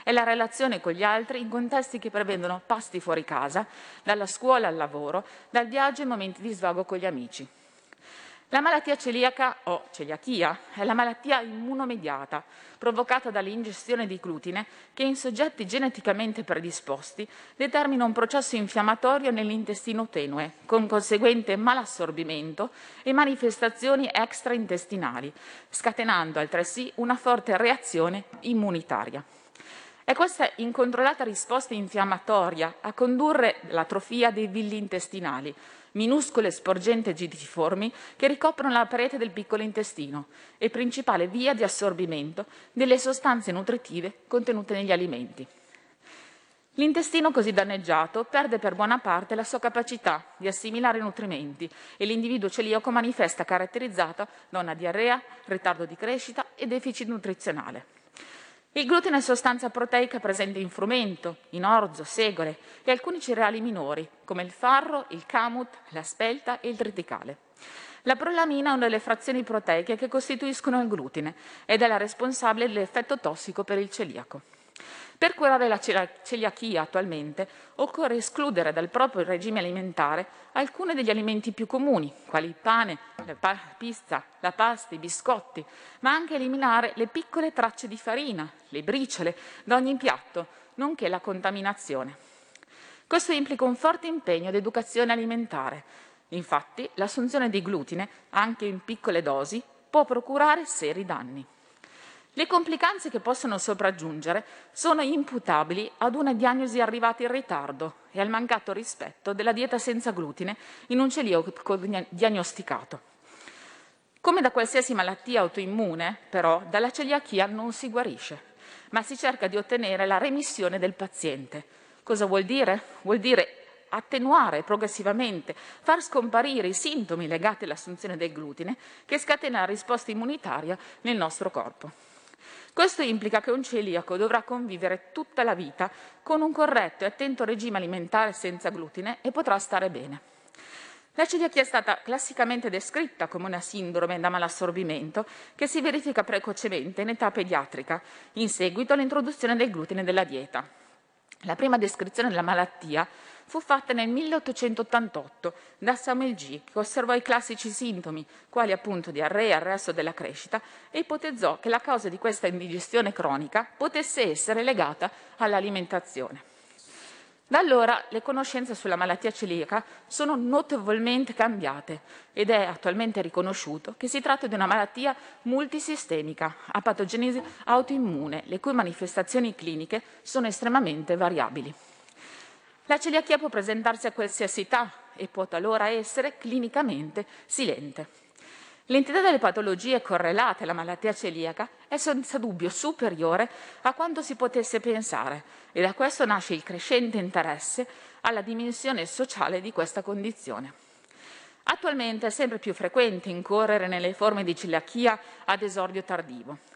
È la relazione con gli altri in contesti che prevedono pasti fuori casa, dalla scuola al lavoro, dal viaggio ai momenti di svago con gli amici. La malattia celiaca o celiachia è la malattia immunomediata provocata dall'ingestione di glutine che in soggetti geneticamente predisposti determina un processo infiammatorio nell'intestino tenue con conseguente malassorbimento e manifestazioni extraintestinali, scatenando altresì una forte reazione immunitaria. È questa incontrollata risposta infiammatoria a condurre l'atrofia dei villi intestinali, minuscole sporgenti gitiformi che ricoprono la parete del piccolo intestino e principale via di assorbimento delle sostanze nutritive contenute negli alimenti. L'intestino così danneggiato perde per buona parte la sua capacità di assimilare nutrimenti e l'individuo celiaco manifesta caratterizzata da una diarrea, ritardo di crescita e deficit nutrizionale. Il glutine è sostanza proteica presente in frumento, in orzo, segole e alcuni cereali minori, come il farro, il camut, la spelta e il triticale. La prolamina è una delle frazioni proteiche che costituiscono il glutine ed è la responsabile dell'effetto tossico per il celiaco. Per curare la celiachia attualmente occorre escludere dal proprio regime alimentare alcuni degli alimenti più comuni, quali il pane, la pa- pizza, la pasta, i biscotti, ma anche eliminare le piccole tracce di farina, le briciole da ogni piatto, nonché la contaminazione. Questo implica un forte impegno di educazione alimentare, Infatti, l'assunzione di glutine, anche in piccole dosi, può procurare seri danni. Le complicanze che possono sopraggiungere sono imputabili ad una diagnosi arrivata in ritardo e al mancato rispetto della dieta senza glutine in un celiaco diagnosticato. Come da qualsiasi malattia autoimmune, però, dalla celiachia non si guarisce, ma si cerca di ottenere la remissione del paziente. Cosa vuol dire? Vuol dire attenuare progressivamente, far scomparire i sintomi legati all'assunzione del glutine che scatena la risposta immunitaria nel nostro corpo. Questo implica che un celiaco dovrà convivere tutta la vita con un corretto e attento regime alimentare senza glutine e potrà stare bene. La celiachia è stata classicamente descritta come una sindrome da malassorbimento che si verifica precocemente in età pediatrica, in seguito all'introduzione del glutine nella dieta. La prima descrizione della malattia fu fatta nel 1888 da Samuel G., che osservò i classici sintomi, quali appunto diarrea, arresto della crescita, e ipotizzò che la causa di questa indigestione cronica potesse essere legata all'alimentazione. Da allora le conoscenze sulla malattia celiaca sono notevolmente cambiate ed è attualmente riconosciuto che si tratta di una malattia multisistemica a patogenesi autoimmune, le cui manifestazioni cliniche sono estremamente variabili. La celiachia può presentarsi a qualsiasi età e può talora essere clinicamente silente. L'entità delle patologie correlate alla malattia celiaca è senza dubbio superiore a quanto si potesse pensare e da questo nasce il crescente interesse alla dimensione sociale di questa condizione. Attualmente è sempre più frequente incorrere nelle forme di celiachia ad esordio tardivo.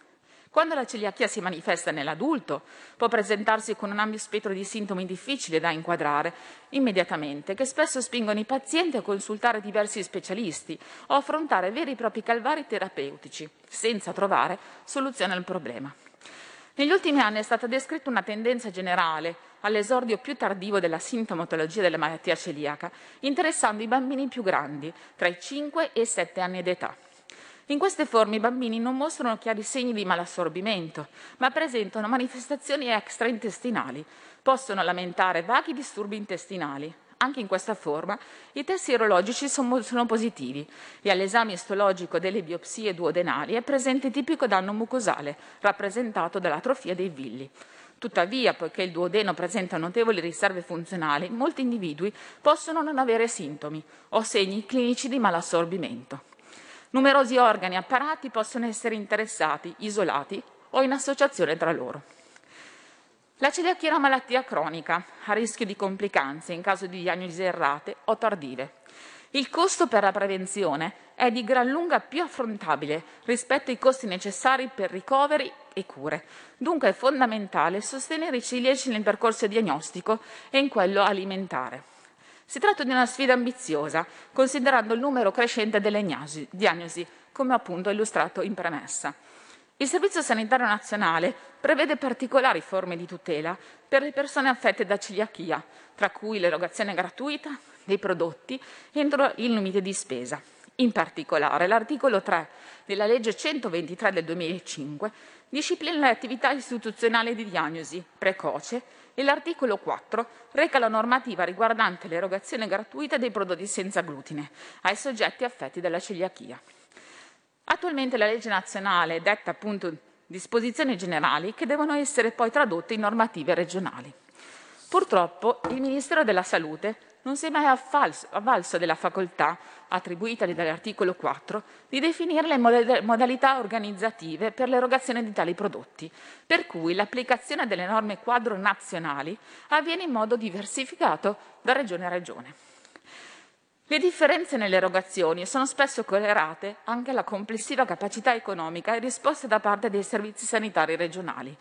Quando la celiachia si manifesta nell'adulto, può presentarsi con un ampio spettro di sintomi difficili da inquadrare immediatamente, che spesso spingono i pazienti a consultare diversi specialisti o affrontare veri e propri calvari terapeutici, senza trovare soluzione al problema. Negli ultimi anni è stata descritta una tendenza generale all'esordio più tardivo della sintomatologia della malattia celiaca, interessando i bambini più grandi, tra i 5 e i 7 anni d'età. In queste forme i bambini non mostrano chiari segni di malassorbimento, ma presentano manifestazioni extraintestinali. Possono lamentare vaghi disturbi intestinali. Anche in questa forma i test sierologici sono, sono positivi e all'esame istologico delle biopsie duodenali è presente tipico danno mucosale, rappresentato dall'atrofia dei villi. Tuttavia, poiché il duodeno presenta notevoli riserve funzionali, molti individui possono non avere sintomi o segni clinici di malassorbimento. Numerosi organi e apparati possono essere interessati, isolati o in associazione tra loro. La celiachia è una malattia cronica, a rischio di complicanze in caso di diagnosi errate o tardive. Il costo per la prevenzione è di gran lunga più affrontabile rispetto ai costi necessari per ricoveri e cure. Dunque è fondamentale sostenere i celiaci nel percorso diagnostico e in quello alimentare. Si tratta di una sfida ambiziosa, considerando il numero crescente delle diagnosi, come appunto illustrato in premessa. Il Servizio Sanitario Nazionale prevede particolari forme di tutela per le persone affette da celiachia, tra cui l'erogazione gratuita dei prodotti entro il limite di spesa. In particolare, l'articolo 3 della legge 123 del 2005 disciplina le attività istituzionali di diagnosi precoce e l'articolo 4 reca la normativa riguardante l'erogazione gratuita dei prodotti senza glutine ai soggetti affetti dalla celiachia. Attualmente la legge nazionale detta appunto disposizioni generali che devono essere poi tradotte in normative regionali. Purtroppo il Ministero della Salute non si è mai avvalso della facoltà, attribuitagli dall'articolo 4, di definire le modalità organizzative per l'erogazione di tali prodotti, per cui l'applicazione delle norme quadro nazionali avviene in modo diversificato da regione a regione. Le differenze nelle erogazioni sono spesso correlate anche alla complessiva capacità economica e risposta da parte dei servizi sanitari regionali,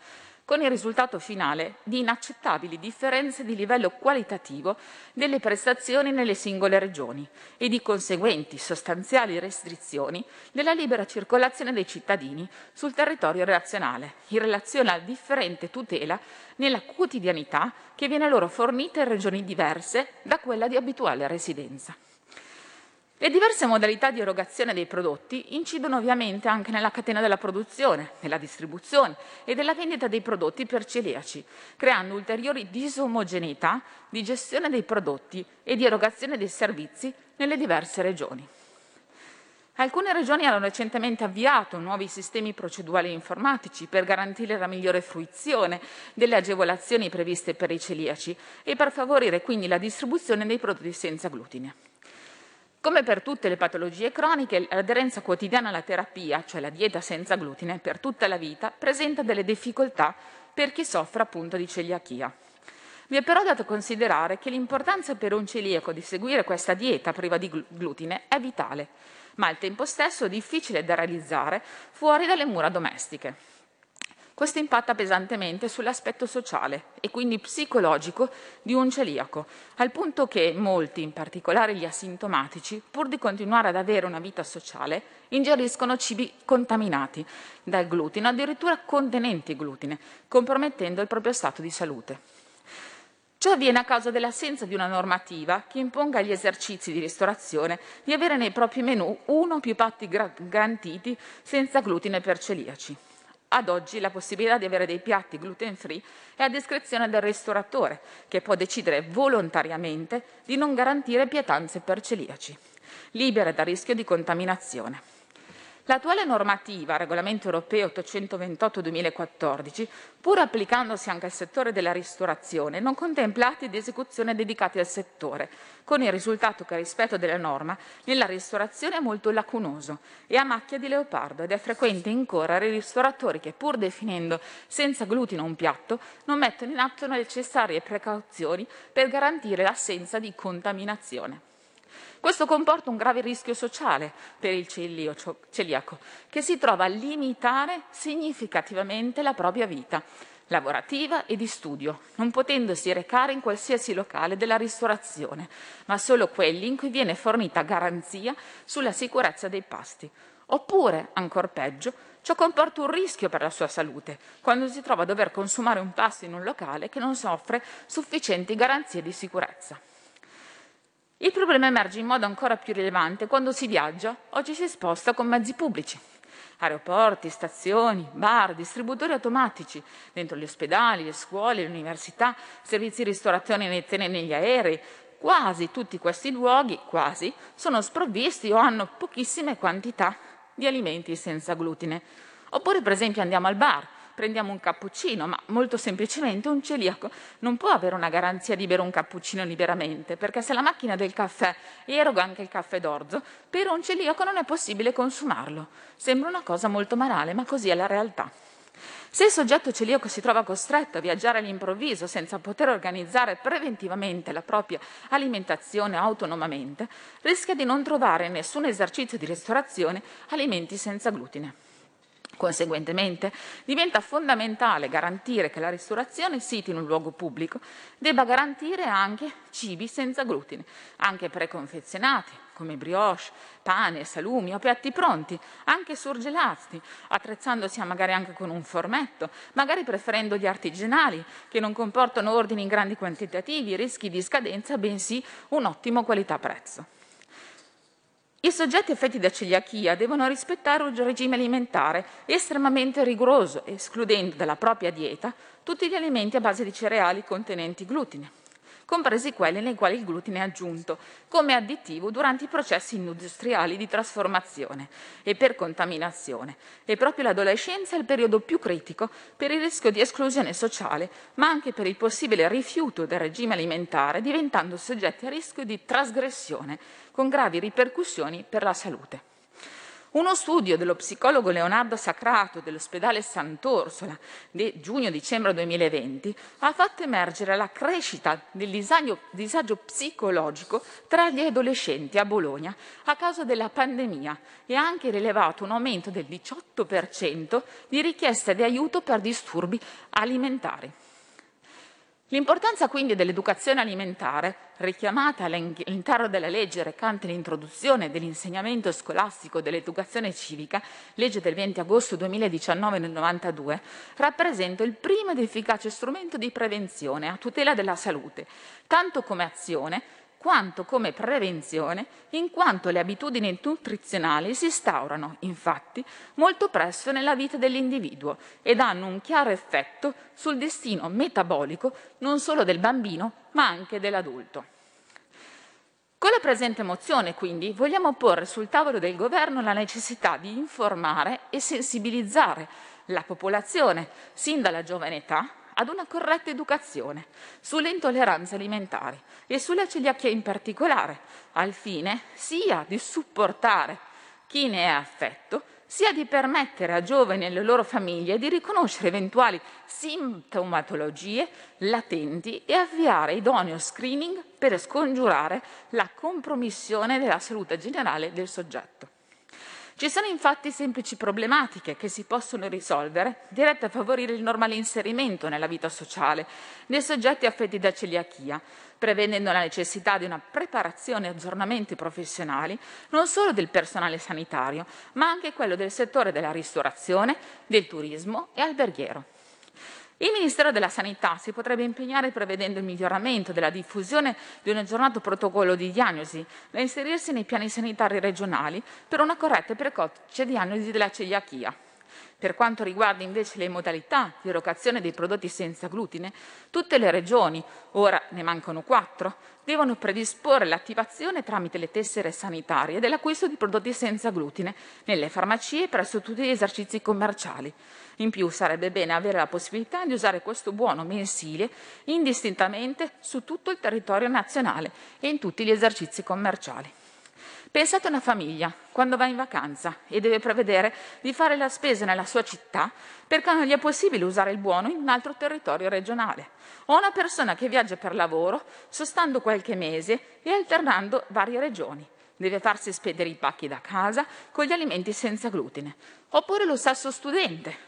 con il risultato finale di inaccettabili differenze di livello qualitativo delle prestazioni nelle singole regioni e di conseguenti sostanziali restrizioni della libera circolazione dei cittadini sul territorio nazionale in relazione alla differente tutela nella quotidianità che viene loro fornita in regioni diverse da quella di abituale residenza. Le diverse modalità di erogazione dei prodotti incidono ovviamente anche nella catena della produzione, nella distribuzione e della vendita dei prodotti per celiaci, creando ulteriori disomogeneità di gestione dei prodotti e di erogazione dei servizi nelle diverse regioni. Alcune regioni hanno recentemente avviato nuovi sistemi procedurali informatici per garantire la migliore fruizione delle agevolazioni previste per i celiaci e per favorire quindi la distribuzione dei prodotti senza glutine. Come per tutte le patologie croniche, l'aderenza quotidiana alla terapia, cioè la dieta senza glutine, per tutta la vita, presenta delle difficoltà per chi soffre appunto di celiachia. Vi è però dato considerare che l'importanza per un celiaco di seguire questa dieta priva di glutine è vitale, ma al tempo stesso difficile da realizzare fuori dalle mura domestiche. Questo impatta pesantemente sull'aspetto sociale e quindi psicologico di un celiaco, al punto che molti, in particolare gli asintomatici, pur di continuare ad avere una vita sociale, ingeriscono cibi contaminati dal glutine, addirittura contenenti glutine, compromettendo il proprio stato di salute. Ciò avviene a causa dell'assenza di una normativa che imponga agli esercizi di ristorazione di avere nei propri menù uno o più piatti garantiti senza glutine per celiaci. Ad oggi la possibilità di avere dei piatti gluten free è a discrezione del ristoratore, che può decidere volontariamente di non garantire pietanze per celiaci, libere da rischio di contaminazione. L'attuale normativa, Regolamento europeo 828-2014, pur applicandosi anche al settore della ristorazione, non contempla atti di esecuzione dedicati al settore, con il risultato che rispetto della norma nella ristorazione è molto lacunoso e a macchia di leopardo ed è frequente incorrere i ristoratori che, pur definendo senza glutine un piatto, non mettono in atto le necessarie precauzioni per garantire l'assenza di contaminazione. Questo comporta un grave rischio sociale per il celiaco, che si trova a limitare significativamente la propria vita lavorativa e di studio, non potendosi recare in qualsiasi locale della ristorazione, ma solo quelli in cui viene fornita garanzia sulla sicurezza dei pasti. Oppure, ancor peggio, ciò comporta un rischio per la sua salute, quando si trova a dover consumare un pasto in un locale che non soffre sufficienti garanzie di sicurezza. Il problema emerge in modo ancora più rilevante quando si viaggia o ci si sposta con mezzi pubblici. Aeroporti, stazioni, bar, distributori automatici, dentro gli ospedali, le scuole, le università, servizi di ristorazione nei treni e negli aerei. Quasi tutti questi luoghi, quasi, sono sprovvisti o hanno pochissime quantità di alimenti senza glutine. Oppure, per esempio, andiamo al bar, prendiamo un cappuccino, ma molto semplicemente un celiaco non può avere una garanzia di bere un cappuccino liberamente, perché se la macchina del caffè eroga anche il caffè d'orzo, per un celiaco non è possibile consumarlo. Sembra una cosa molto banale, ma così è la realtà. Se il soggetto celiaco si trova costretto a viaggiare all'improvviso senza poter organizzare preventivamente la propria alimentazione autonomamente, rischia di non trovare in nessun esercizio di ristorazione alimenti senza glutine. Conseguentemente, diventa fondamentale garantire che la ristorazione siti in un luogo pubblico debba garantire anche cibi senza glutine, anche preconfezionati, come brioche, pane, salumi o piatti pronti, anche surgelati, attrezzandosi magari anche con un formetto, magari preferendo gli artigianali, che non comportano ordini in grandi quantitativi, rischi di scadenza, bensì un ottimo qualità-prezzo. I soggetti affetti da celiachia devono rispettare un regime alimentare estremamente rigoroso, escludendo dalla propria dieta tutti gli alimenti a base di cereali contenenti glutine, compresi quelli nei quali il glutine è aggiunto come additivo durante i processi industriali di trasformazione e per contaminazione. E proprio l'adolescenza è il periodo più critico per il rischio di esclusione sociale, ma anche per il possibile rifiuto del regime alimentare, diventando soggetti a rischio di trasgressione con gravi ripercussioni per la salute. Uno studio dello psicologo Leonardo Sacrato dell'ospedale Sant'Orsola di giugno-dicembre 2020 ha fatto emergere la crescita del disagio, disagio, psicologico tra gli adolescenti a Bologna a causa della pandemia e ha anche rilevato un aumento del 18% di richieste di aiuto per disturbi alimentari. L'importanza quindi dell'educazione alimentare, richiamata all'interno della legge recante l'introduzione dell'insegnamento scolastico dell'educazione civica, legge del 20 agosto 2019 nel 92, rappresenta il primo ed efficace strumento di prevenzione a tutela della salute, tanto come azione quanto come prevenzione, in quanto le abitudini nutrizionali si instaurano, infatti, molto presto nella vita dell'individuo ed hanno un chiaro effetto sul destino metabolico non solo del bambino, ma anche dell'adulto. Con la presente mozione, quindi, vogliamo porre sul tavolo del governo la necessità di informare e sensibilizzare la popolazione, sin dalla giovane età, ad una corretta educazione sulle intolleranze alimentari e sulla celiachia in particolare, al fine sia di supportare chi ne è affetto, sia di permettere a giovani e alle loro famiglie di riconoscere eventuali sintomatologie latenti e avviare idoneo screening per scongiurare la compromissione della salute generale del soggetto. Ci sono infatti semplici problematiche che si possono risolvere dirette a favorire il normale inserimento nella vita sociale dei soggetti affetti da celiachia, prevedendo la necessità di una preparazione e aggiornamenti professionali non solo del personale sanitario, ma anche quello del settore della ristorazione, del turismo e alberghiero. Il Ministero della Sanità si potrebbe impegnare prevedendo il miglioramento della diffusione di un aggiornato protocollo di diagnosi da inserirsi nei piani sanitari regionali per una corretta e precoce diagnosi della celiachia. Per quanto riguarda invece le modalità di erogazione dei prodotti senza glutine, tutte le regioni, ora ne mancano quattro, devono predisporre l'attivazione tramite le tessere sanitarie dell'acquisto di prodotti senza glutine nelle farmacie e presso tutti gli esercizi commerciali. In più sarebbe bene avere la possibilità di usare questo buono mensile indistintamente su tutto il territorio nazionale e in tutti gli esercizi commerciali. Pensate a una famiglia quando va in vacanza e deve prevedere di fare la spesa nella sua città perché non gli è possibile usare il buono in un altro territorio regionale. O una persona che viaggia per lavoro, sostando qualche mese e alternando varie regioni. Deve farsi spedere i pacchi da casa con gli alimenti senza glutine. Oppure lo stesso studente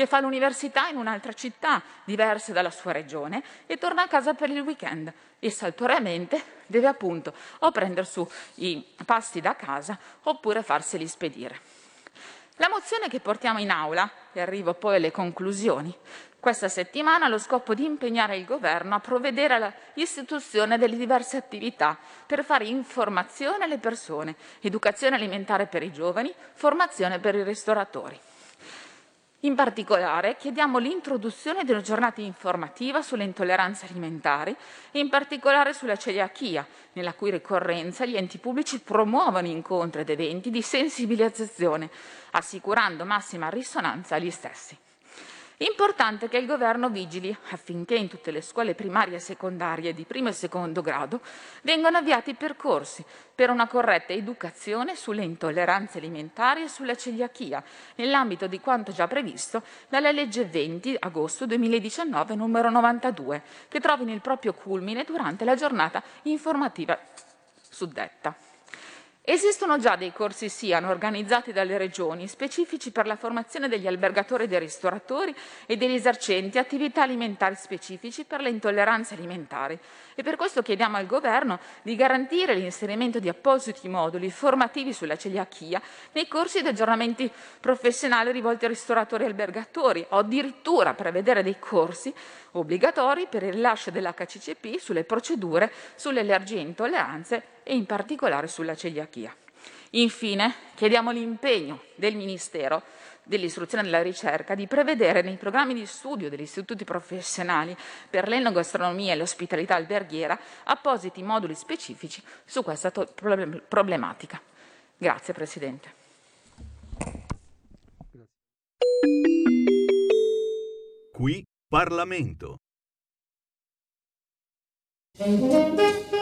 che fa l'università in un'altra città diversa dalla sua regione e torna a casa per il weekend e saltuariamente deve appunto o prendere su i pasti da casa oppure farseli spedire. La mozione che portiamo in aula, e arrivo poi alle conclusioni, questa settimana ha lo scopo di impegnare il governo a provvedere all'istituzione delle diverse attività per fare informazione alle persone, educazione alimentare per i giovani, formazione per i ristoratori. In particolare chiediamo l'introduzione di una giornata informativa sulle intolleranze alimentari e in particolare sulla celiachia, nella cui ricorrenza gli enti pubblici promuovono incontri ed eventi di sensibilizzazione, assicurando massima risonanza agli stessi. Importante che il governo vigili affinché in tutte le scuole primarie e secondarie di primo e secondo grado vengano avviati percorsi per una corretta educazione sulle intolleranze alimentari e sulla celiachia, nell'ambito di quanto già previsto dalla legge 20 agosto 2019 numero 92, che trovino il proprio culmine durante la giornata informativa suddetta. Esistono già dei corsi SIAN organizzati dalle regioni specifici per la formazione degli albergatori e dei ristoratori e degli esercenti attività alimentari specifici per le intolleranze alimentari. E per questo chiediamo al governo di garantire l'inserimento di appositi moduli formativi sulla celiachia nei corsi di aggiornamenti professionali rivolti a ristoratori e albergatori o addirittura prevedere dei corsi obbligatori per il rilascio dell'HCCP sulle procedure sulle allergie e intolleranze e in particolare sulla celiachia. Infine, chiediamo l'impegno del Ministero dell'istruzione e della ricerca di prevedere nei programmi di studio degli istituti professionali per l'enogastronomia e l'ospitalità alberghiera appositi moduli specifici su questa problematica. Grazie Presidente. Qui Parlamento.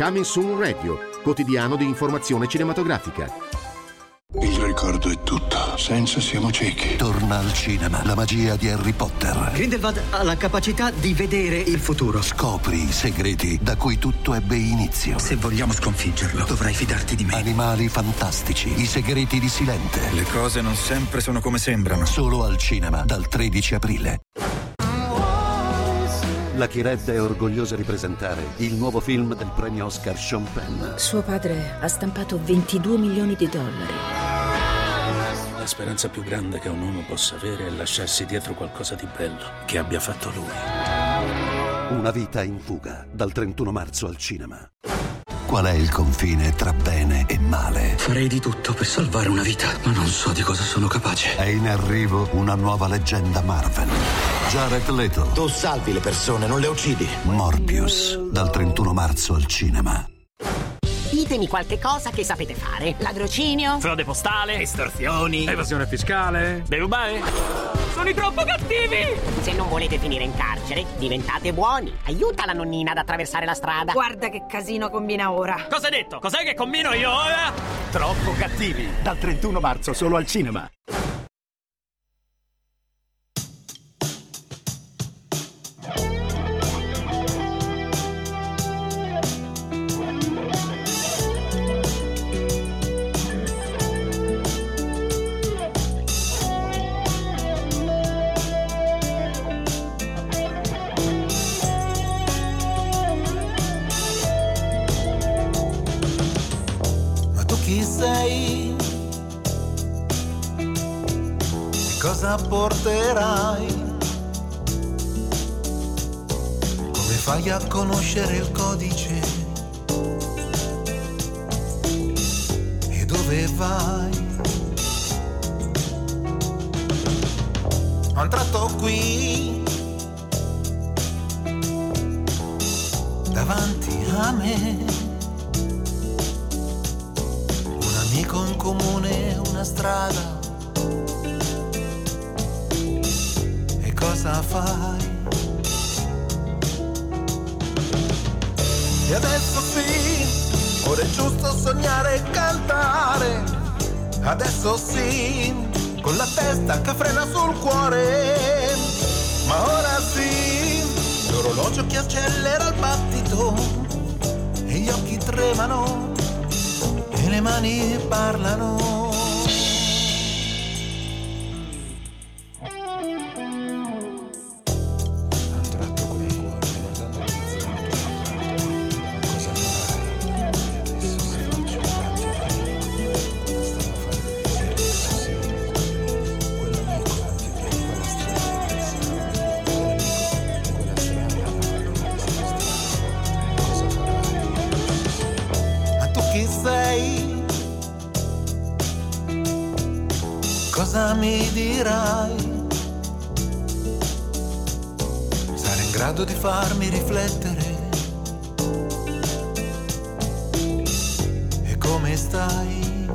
Coming Soon Radio, quotidiano di informazione cinematografica. Il ricordo è tutto, senza siamo ciechi. Torna al cinema la magia di Harry Potter. Grindelwald ha la capacità di vedere il futuro. Scopri i segreti da cui tutto ebbe inizio. Se vogliamo sconfiggerlo, dovrai fidarti di me. Animali fantastici, i segreti di Silente. Le cose non sempre sono come sembrano. Solo al cinema dal 13 aprile. La Chired è orgogliosa di presentare il nuovo film del premio Oscar Sean Penn. Suo padre ha stampato 22 milioni di dollari. La speranza più grande che un uomo possa avere è lasciarsi dietro qualcosa di bello che abbia fatto lui. Una vita in fuga dal 31 marzo al cinema. Qual è il confine tra bene e male? Farei di tutto per salvare una vita, ma non so di cosa sono capace. È in arrivo una nuova leggenda Marvel. Jared Leto. Tu salvi le persone, non le uccidi. Morbius, dal 31 marzo al cinema. Ditemi qualche cosa che sapete fare. Ladrocinio? Frode postale? Estorsioni? Evasione fiscale? Derubare? Sono i troppo cattivi! Se non volete finire in carcere, diventate buoni. Aiuta la nonnina ad attraversare la strada. Guarda che casino combina ora. Cosa hai detto? Cos'è che combino io ora? Troppo cattivi. Dal 31 marzo solo al cinema. Cosa porterai? Come fai a conoscere il codice? E dove vai? Ho entrato qui davanti a me. Un amico in comune, una strada. Cosa fai? E adesso sì, ora è giusto sognare e cantare. Adesso sì, con la testa che frena sul cuore. Ma ora sì, l'orologio che accelera il battito. E gli occhi tremano e le mani parlano. Cosa mi dirai? Sarai in grado di farmi riflettere? E come stai?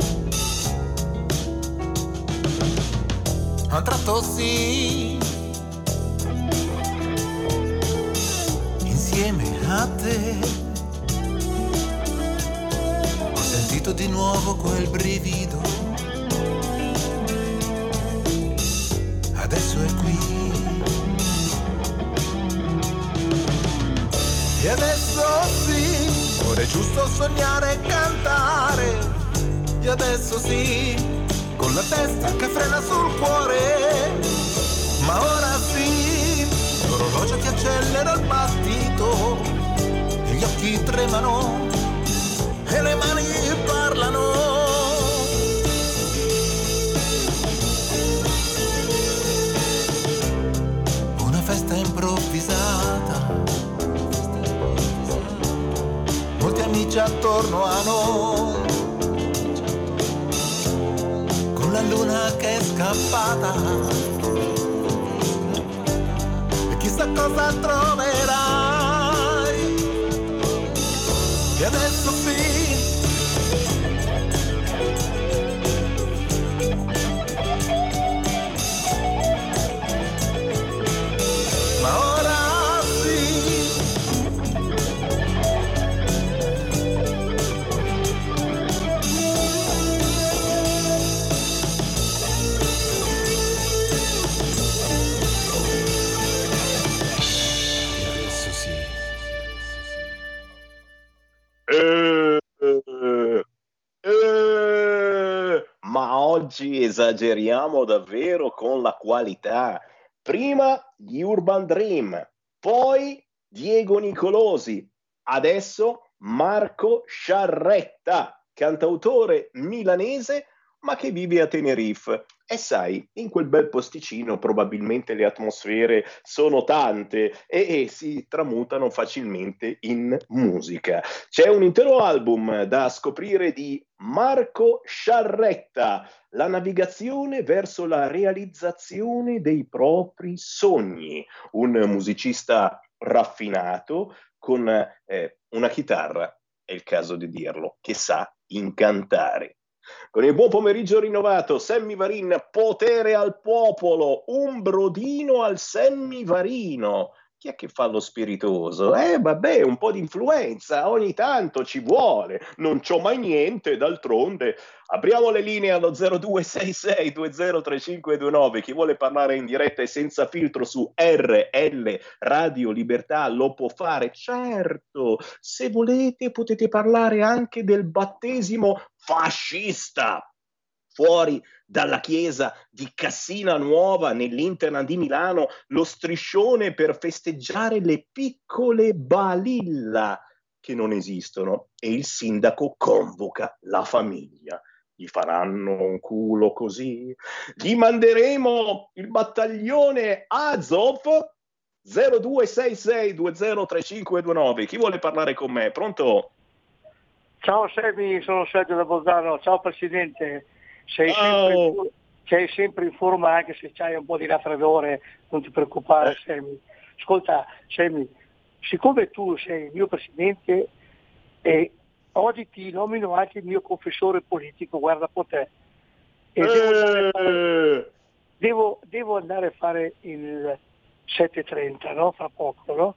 A tratto sì, insieme a te. Ho sentito di nuovo quel brivido. E adesso sì, ora è giusto sognare e cantare. E adesso sì, con la testa che frena sul cuore. Ma ora sì, l'orologio che accelera il battito. E gli occhi tremano e le mani rivolge attorno a noi. Con la luna che è scappata. E chissà cosa troverai. E adesso finisce. Esageriamo davvero con la qualità. Prima gli Urban Dream, poi Diego Nicolosi, adesso Marco Sciarretta, cantautore milanese ma che vive a Tenerife. E sai, in quel bel posticino probabilmente le atmosfere sono tante e, e si tramutano facilmente in musica. C'è un intero album da scoprire di Marco Sciarretta, La navigazione verso la realizzazione dei propri sogni, un musicista raffinato con eh, una chitarra, è il caso di dirlo, che sa incantare. Con il buon pomeriggio rinnovato, Sammy Varin, potere al popolo, un brodino al Sammy Varino. Chi è che fa lo spiritoso? Eh, vabbè, un po' di influenza, ogni tanto ci vuole. Non c'ho mai niente, d'altronde. Apriamo le linee allo 0266203529. Chi vuole parlare in diretta e senza filtro su RL Radio Libertà lo può fare. Certo, se volete potete parlare anche del battesimo fascista fuori dalla chiesa di Cassina Nuova nell'Interland di Milano lo striscione per festeggiare le piccole balilla che non esistono e il sindaco convoca la famiglia. Gli faranno un culo così. Gli manderemo il battaglione Azov 0266203529. Chi vuole parlare con me? Pronto? Ciao Semi, sono Sergio da Bolzano. Ciao Presidente. Sei, sempre, sei sempre in forma anche se c'hai un po' di raffreddore, non ti preoccupare Eh. Semi. Ascolta Semi, siccome tu sei il mio Presidente e oggi ti nomino anche il mio confessore politico, guarda po' te. E devo, andare a fare, devo- devo andare a fare il 7.30, no? Fra poco, no?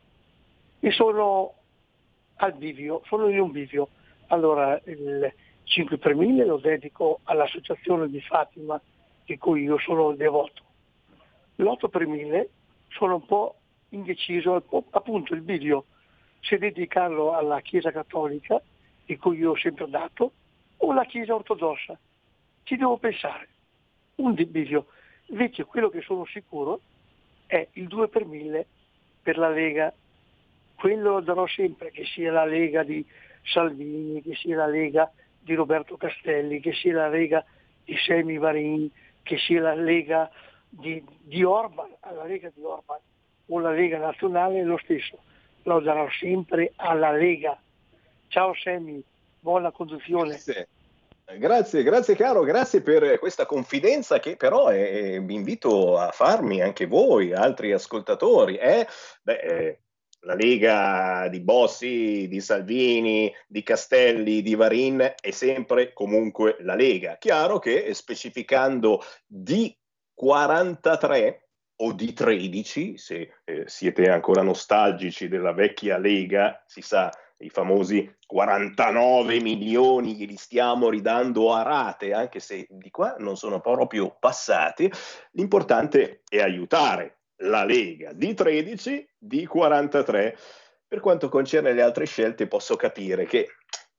E sono al bivio, sono in un bivio. Allora, il 5 per 1000 lo dedico all'associazione di Fatima, di cui io sono devoto. L'8 per 1000 sono un po' indeciso, appunto il bivio, se dedicarlo alla Chiesa Cattolica, di cui io ho sempre dato, o alla Chiesa Ortodossa. Ci devo pensare. Un bivio. Invece quello che sono sicuro è il 2 per 1000 per la Lega. Quello lo darò sempre, che sia la Lega di Salvini, che sia la Lega di Roberto Castelli, che sia la Lega di Semi Varin, che sia la Lega di, di Orban, alla Lega di Orban o la Lega Nazionale è lo stesso. Lo darò sempre alla Lega. Ciao Semi, buona conduzione. Grazie. Grazie, grazie caro, grazie per questa confidenza che però eh, vi invito a farmi anche voi, altri ascoltatori. eh. Beh, eh, la Lega di Bossi, di Salvini, di Castelli, di Varin è sempre comunque la Lega. Chiaro che eh, specificando di 43 o di 13, se eh, siete ancora nostalgici della vecchia Lega, si sa, i famosi 49 milioni che li stiamo ridando a rate, anche se di qua non sono proprio passati, l'importante è aiutare la Lega di 13, di 43. Per quanto concerne le altre scelte, posso capire che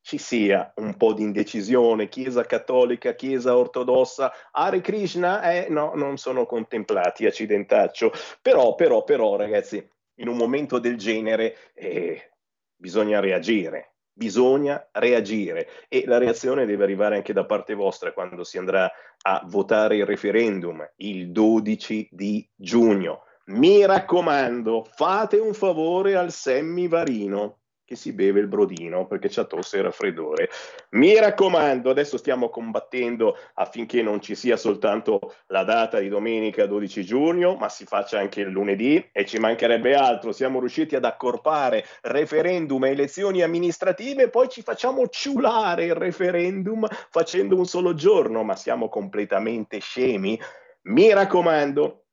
ci sia un po' di indecisione, Chiesa cattolica, Chiesa ortodossa, Hare Krishna, eh no, non sono contemplati, accidentaccio. Però, però, però, ragazzi, in un momento del genere eh, bisogna reagire, bisogna reagire e la reazione deve arrivare anche da parte vostra quando si andrà a votare il referendum il 12 di giugno. Mi raccomando, fate un favore al Semmi Varino che si beve il brodino perché c'ha tosse e raffreddore. Mi raccomando, adesso stiamo combattendo affinché non ci sia soltanto la data di domenica 12 giugno, ma si faccia anche il lunedì e ci mancherebbe altro. Siamo riusciti ad accorpare referendum e elezioni amministrative poi ci facciamo ciulare il referendum facendo un solo giorno, ma siamo completamente scemi. Mi raccomando,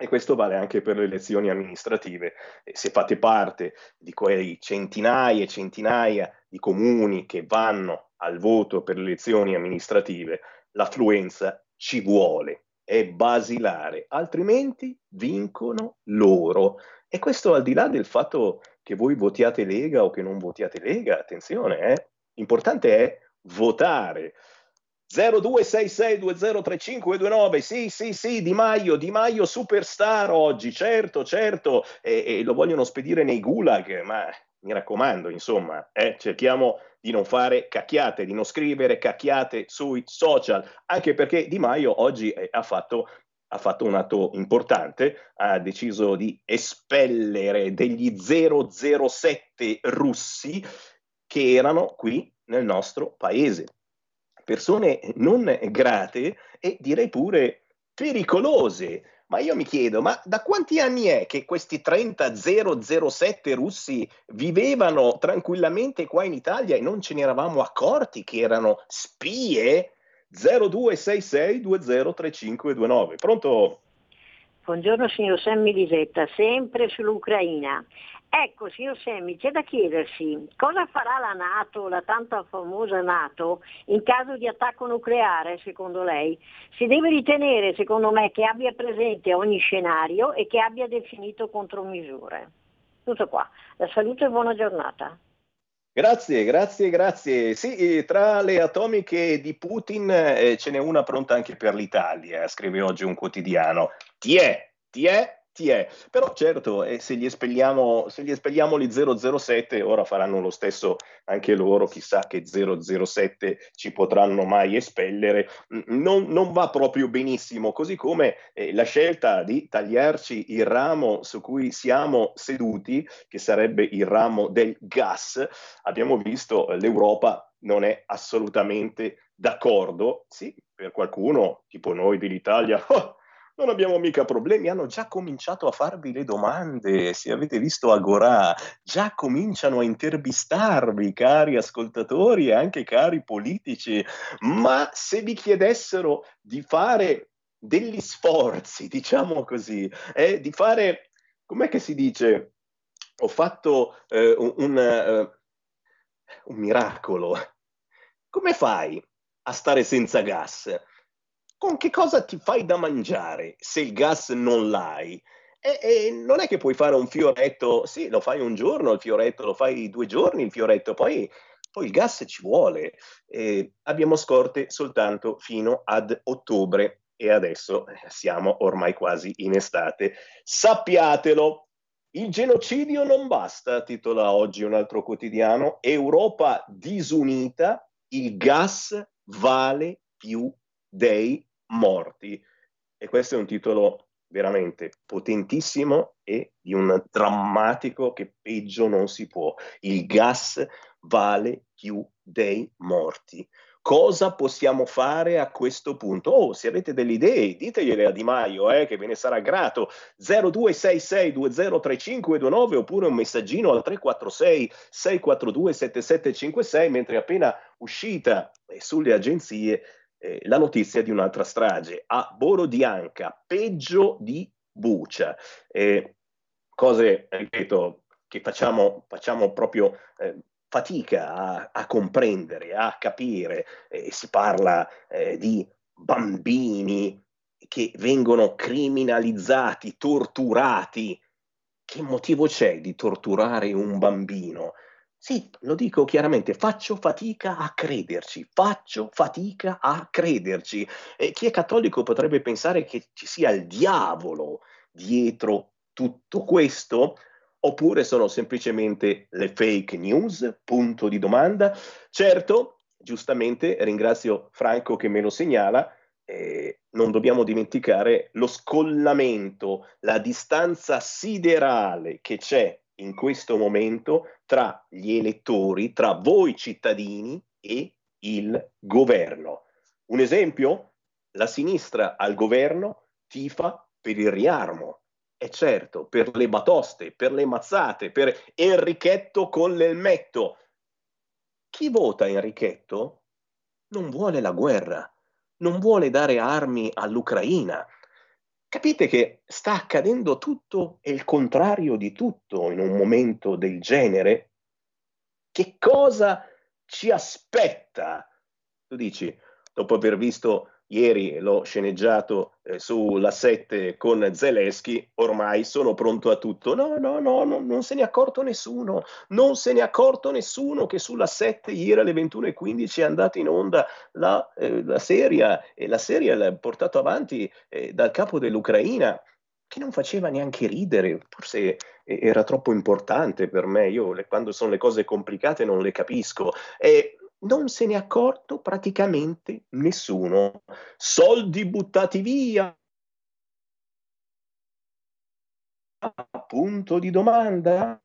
e questo vale anche per le elezioni amministrative. Se fate parte di quei centinaia e centinaia di comuni che vanno al voto per le elezioni amministrative, l'affluenza ci vuole, è basilare, altrimenti vincono loro. E questo al di là del fatto che voi votiate Lega o che non votiate Lega, attenzione, eh? l'importante è votare. 0266203529 sì sì sì Di Maio Di Maio superstar oggi. Certo certo. E, e lo vogliono spedire nei gulag ma mi raccomando insomma eh, cerchiamo di non fare cacchiate di non scrivere cacchiate sui social. Anche perché Di Maio oggi eh, ha fatto ha fatto un atto importante, ha deciso di espellere degli 007 russi che erano qui nel nostro paese persone non grate e direi pure pericolose. Ma io mi chiedo, ma da quanti anni è che questi 30 007 russi vivevano tranquillamente qua in Italia e non ce ne eravamo accorti che erano spie? 0266 203529. Pronto? Buongiorno signor Sammy Lisetta, sempre sull'Ucraina. Ecco, signor Semmi, c'è da chiedersi cosa farà la Nato, la tanto famosa Nato, in caso di attacco nucleare, secondo lei? Si deve ritenere, secondo me, che abbia presente ogni scenario e che abbia definito contromisure. Tutto qua. La salute e buona giornata. Grazie, grazie, grazie. Sì, tra le atomiche di Putin eh, ce n'è una pronta anche per l'Italia, scrive oggi un quotidiano. Ti è, ti è, è. Però certo, eh, se, gli espelliamo, se gli espelliamo gli 007, ora faranno lo stesso anche loro, chissà che 007 ci potranno mai espellere, non, non va proprio benissimo, così come eh, la scelta di tagliarci il ramo su cui siamo seduti, che sarebbe il ramo del gas, abbiamo visto l'Europa non è assolutamente d'accordo, sì, per qualcuno, tipo noi dell'Italia, oh, non abbiamo mica problemi, hanno già cominciato a farvi le domande, se avete visto Agorà, già cominciano a intervistarvi, cari ascoltatori e anche cari politici, ma se vi chiedessero di fare degli sforzi, diciamo così, eh, di fare, com'è che si dice, ho fatto eh, un, un, uh, un miracolo, come fai a stare senza gas? Con che cosa ti fai da mangiare se il gas non l'hai? E, e, non è che puoi fare un fioretto, sì, lo fai un giorno il fioretto, lo fai due giorni il fioretto, poi, poi il gas ci vuole. E abbiamo scorte soltanto fino ad ottobre e adesso eh, siamo ormai quasi in estate. Sappiatelo, il genocidio non basta, titola oggi un altro quotidiano, Europa disunita, il gas vale più dei morti. E questo è un titolo veramente potentissimo e di un drammatico che peggio non si può. Il gas vale più dei morti. Cosa possiamo fare a questo punto? Oh, se avete delle idee, ditegliele a Di Maio, eh, che ve ne sarà grato. 0266203529 oppure un messaggino al 346 642 7756, mentre appena uscita sulle agenzie eh, la notizia di un'altra strage a Borodianca, peggio di Bucia. Eh, cose, ripeto, che facciamo, facciamo proprio eh, fatica a, a, comprendere, a capire. si parla eh, di bambini che vengono criminalizzati, torturati. Che motivo c'è di torturare un bambino? Sì, lo dico chiaramente, faccio fatica a crederci, faccio fatica a crederci. E chi è cattolico potrebbe pensare che ci sia il diavolo dietro tutto questo, oppure sono semplicemente le fake news? Punto di domanda. Certo, giustamente ringrazio Franco che me lo segnala, eh, non dobbiamo dimenticare lo scollamento, la distanza siderale che c'è in questo momento tra gli elettori, tra voi cittadini e il governo. Un esempio? La sinistra al governo tifa per il riarmo, e certo, per le batoste, per le mazzate, per Enrichetto con l'elmetto. Chi vota Enrichetto non vuole la guerra, non vuole dare armi all'Ucraina. Capite che sta accadendo tutto e il contrario di tutto in un momento del genere? Che cosa ci aspetta? Tu dici, dopo aver visto ieri l'ho sceneggiato eh, sulla 7 con Zelensky, ormai sono pronto a tutto. No, no, no, no, non se ne è accorto nessuno, non se ne è accorto nessuno che sulla 7 ieri alle 21.15 è andata in onda la, eh, la serie e la serie l'ha portata avanti eh, dal capo dell'Ucraina che non faceva neanche ridere, forse era troppo importante per me, io le, quando sono le cose complicate non le capisco. E non se ne è accorto praticamente nessuno. Soldi buttati via. Punto di domanda?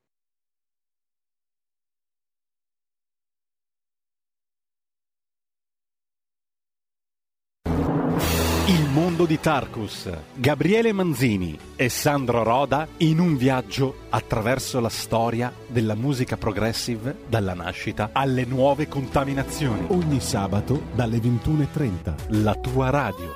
Mondo di Tarkus, Gabriele Manzini e Sandro Roda in un viaggio attraverso la storia della musica progressive dalla nascita alle nuove contaminazioni. Ogni sabato dalle 21.30, la tua radio.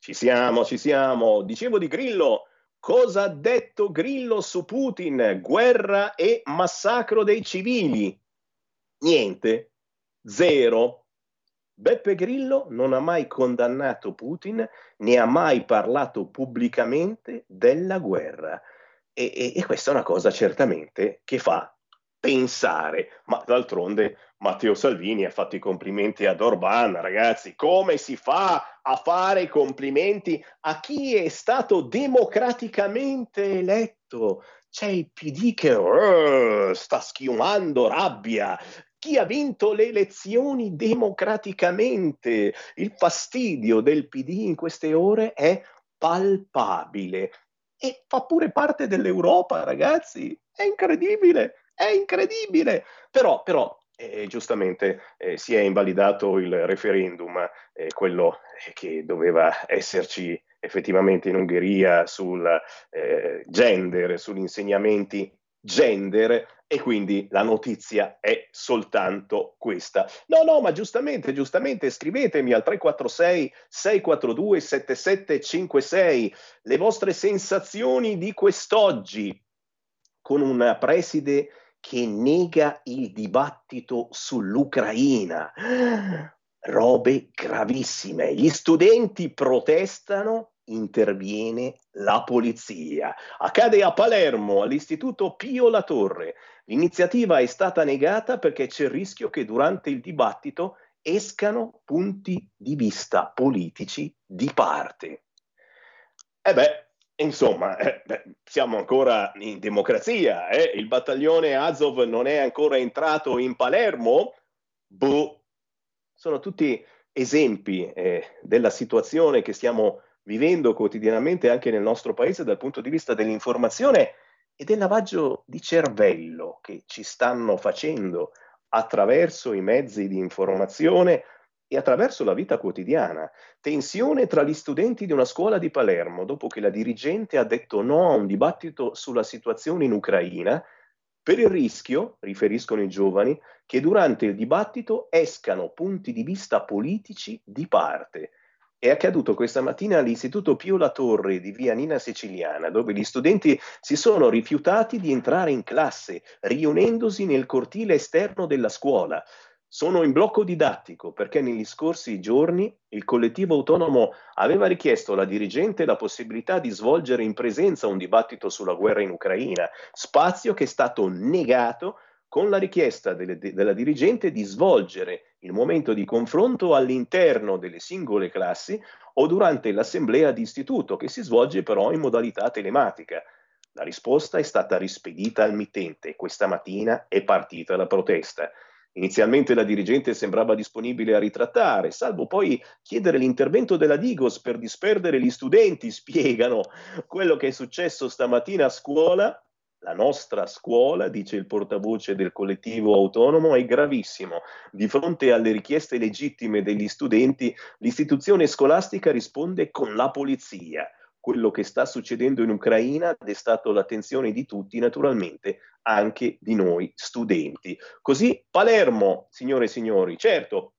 Ci siamo, ci siamo. Dicevo di Grillo. Cosa ha detto Grillo su Putin? Guerra e massacro dei civili? Niente. Zero Beppe Grillo non ha mai condannato Putin, né ha mai parlato pubblicamente della guerra. E, e, e, questa è una cosa certamente che fa pensare, ma d'altronde Matteo Salvini ha fatto i complimenti ad Orban, ragazzi, come si fa a fare i complimenti a chi è stato democraticamente eletto? C'è il PD che uh, sta schiumando rabbia, chi ha vinto le elezioni democraticamente. Il fastidio del PD in queste ore è palpabile e fa pure parte dell'Europa, ragazzi. È incredibile, è incredibile. Però, però eh, giustamente eh, si è invalidato il referendum, eh, quello che doveva esserci effettivamente in Ungheria sul eh, gender, sugli insegnamenti gender e quindi la notizia è soltanto questa. No, no, ma giustamente, giustamente scrivetemi al 346 642 7756 le vostre sensazioni di quest'oggi con un preside che nega il dibattito sull'Ucraina. Robe gravissime. Gli studenti protestano interviene la polizia. Accade a Palermo, all'Istituto Pio La Torre. L'iniziativa è stata negata perché c'è il rischio che durante il dibattito escano punti di vista politici di parte. E beh, insomma, eh, beh, siamo ancora in democrazia, eh? il battaglione Azov non è ancora entrato in Palermo? Boh, sono tutti esempi eh, della situazione che stiamo vivendo quotidianamente anche nel nostro paese dal punto di vista dell'informazione e del lavaggio di cervello che ci stanno facendo attraverso i mezzi di informazione e attraverso la vita quotidiana. Tensione tra gli studenti di una scuola di Palermo dopo che la dirigente ha detto no a un dibattito sulla situazione in Ucraina per il rischio, riferiscono i giovani, che durante il dibattito escano punti di vista politici di parte è accaduto questa mattina all'Istituto Pio La Torre di Via Nina Siciliana, dove gli studenti si sono rifiutati di entrare in classe, riunendosi nel cortile esterno della scuola. Sono in blocco didattico perché negli scorsi giorni il collettivo autonomo aveva richiesto alla dirigente la possibilità di svolgere in presenza un dibattito sulla guerra in Ucraina, spazio che è stato negato con la richiesta delle, de, della dirigente di svolgere il momento di confronto all'interno delle singole classi o durante l'assemblea di istituto, che si svolge però in modalità telematica. La risposta è stata rispedita al mittente questa mattina è partita la protesta. Inizialmente la dirigente sembrava disponibile a ritrattare, salvo poi chiedere l'intervento della Digos per disperdere gli studenti, spiegano. Quello che è successo stamattina a scuola la nostra scuola, dice il portavoce del collettivo autonomo, è gravissimo. Di fronte alle richieste legittime degli studenti, l'istituzione scolastica risponde con la polizia. Quello che sta succedendo in Ucraina ha destato l'attenzione di tutti, naturalmente anche di noi studenti. Così Palermo, signore e signori, certo,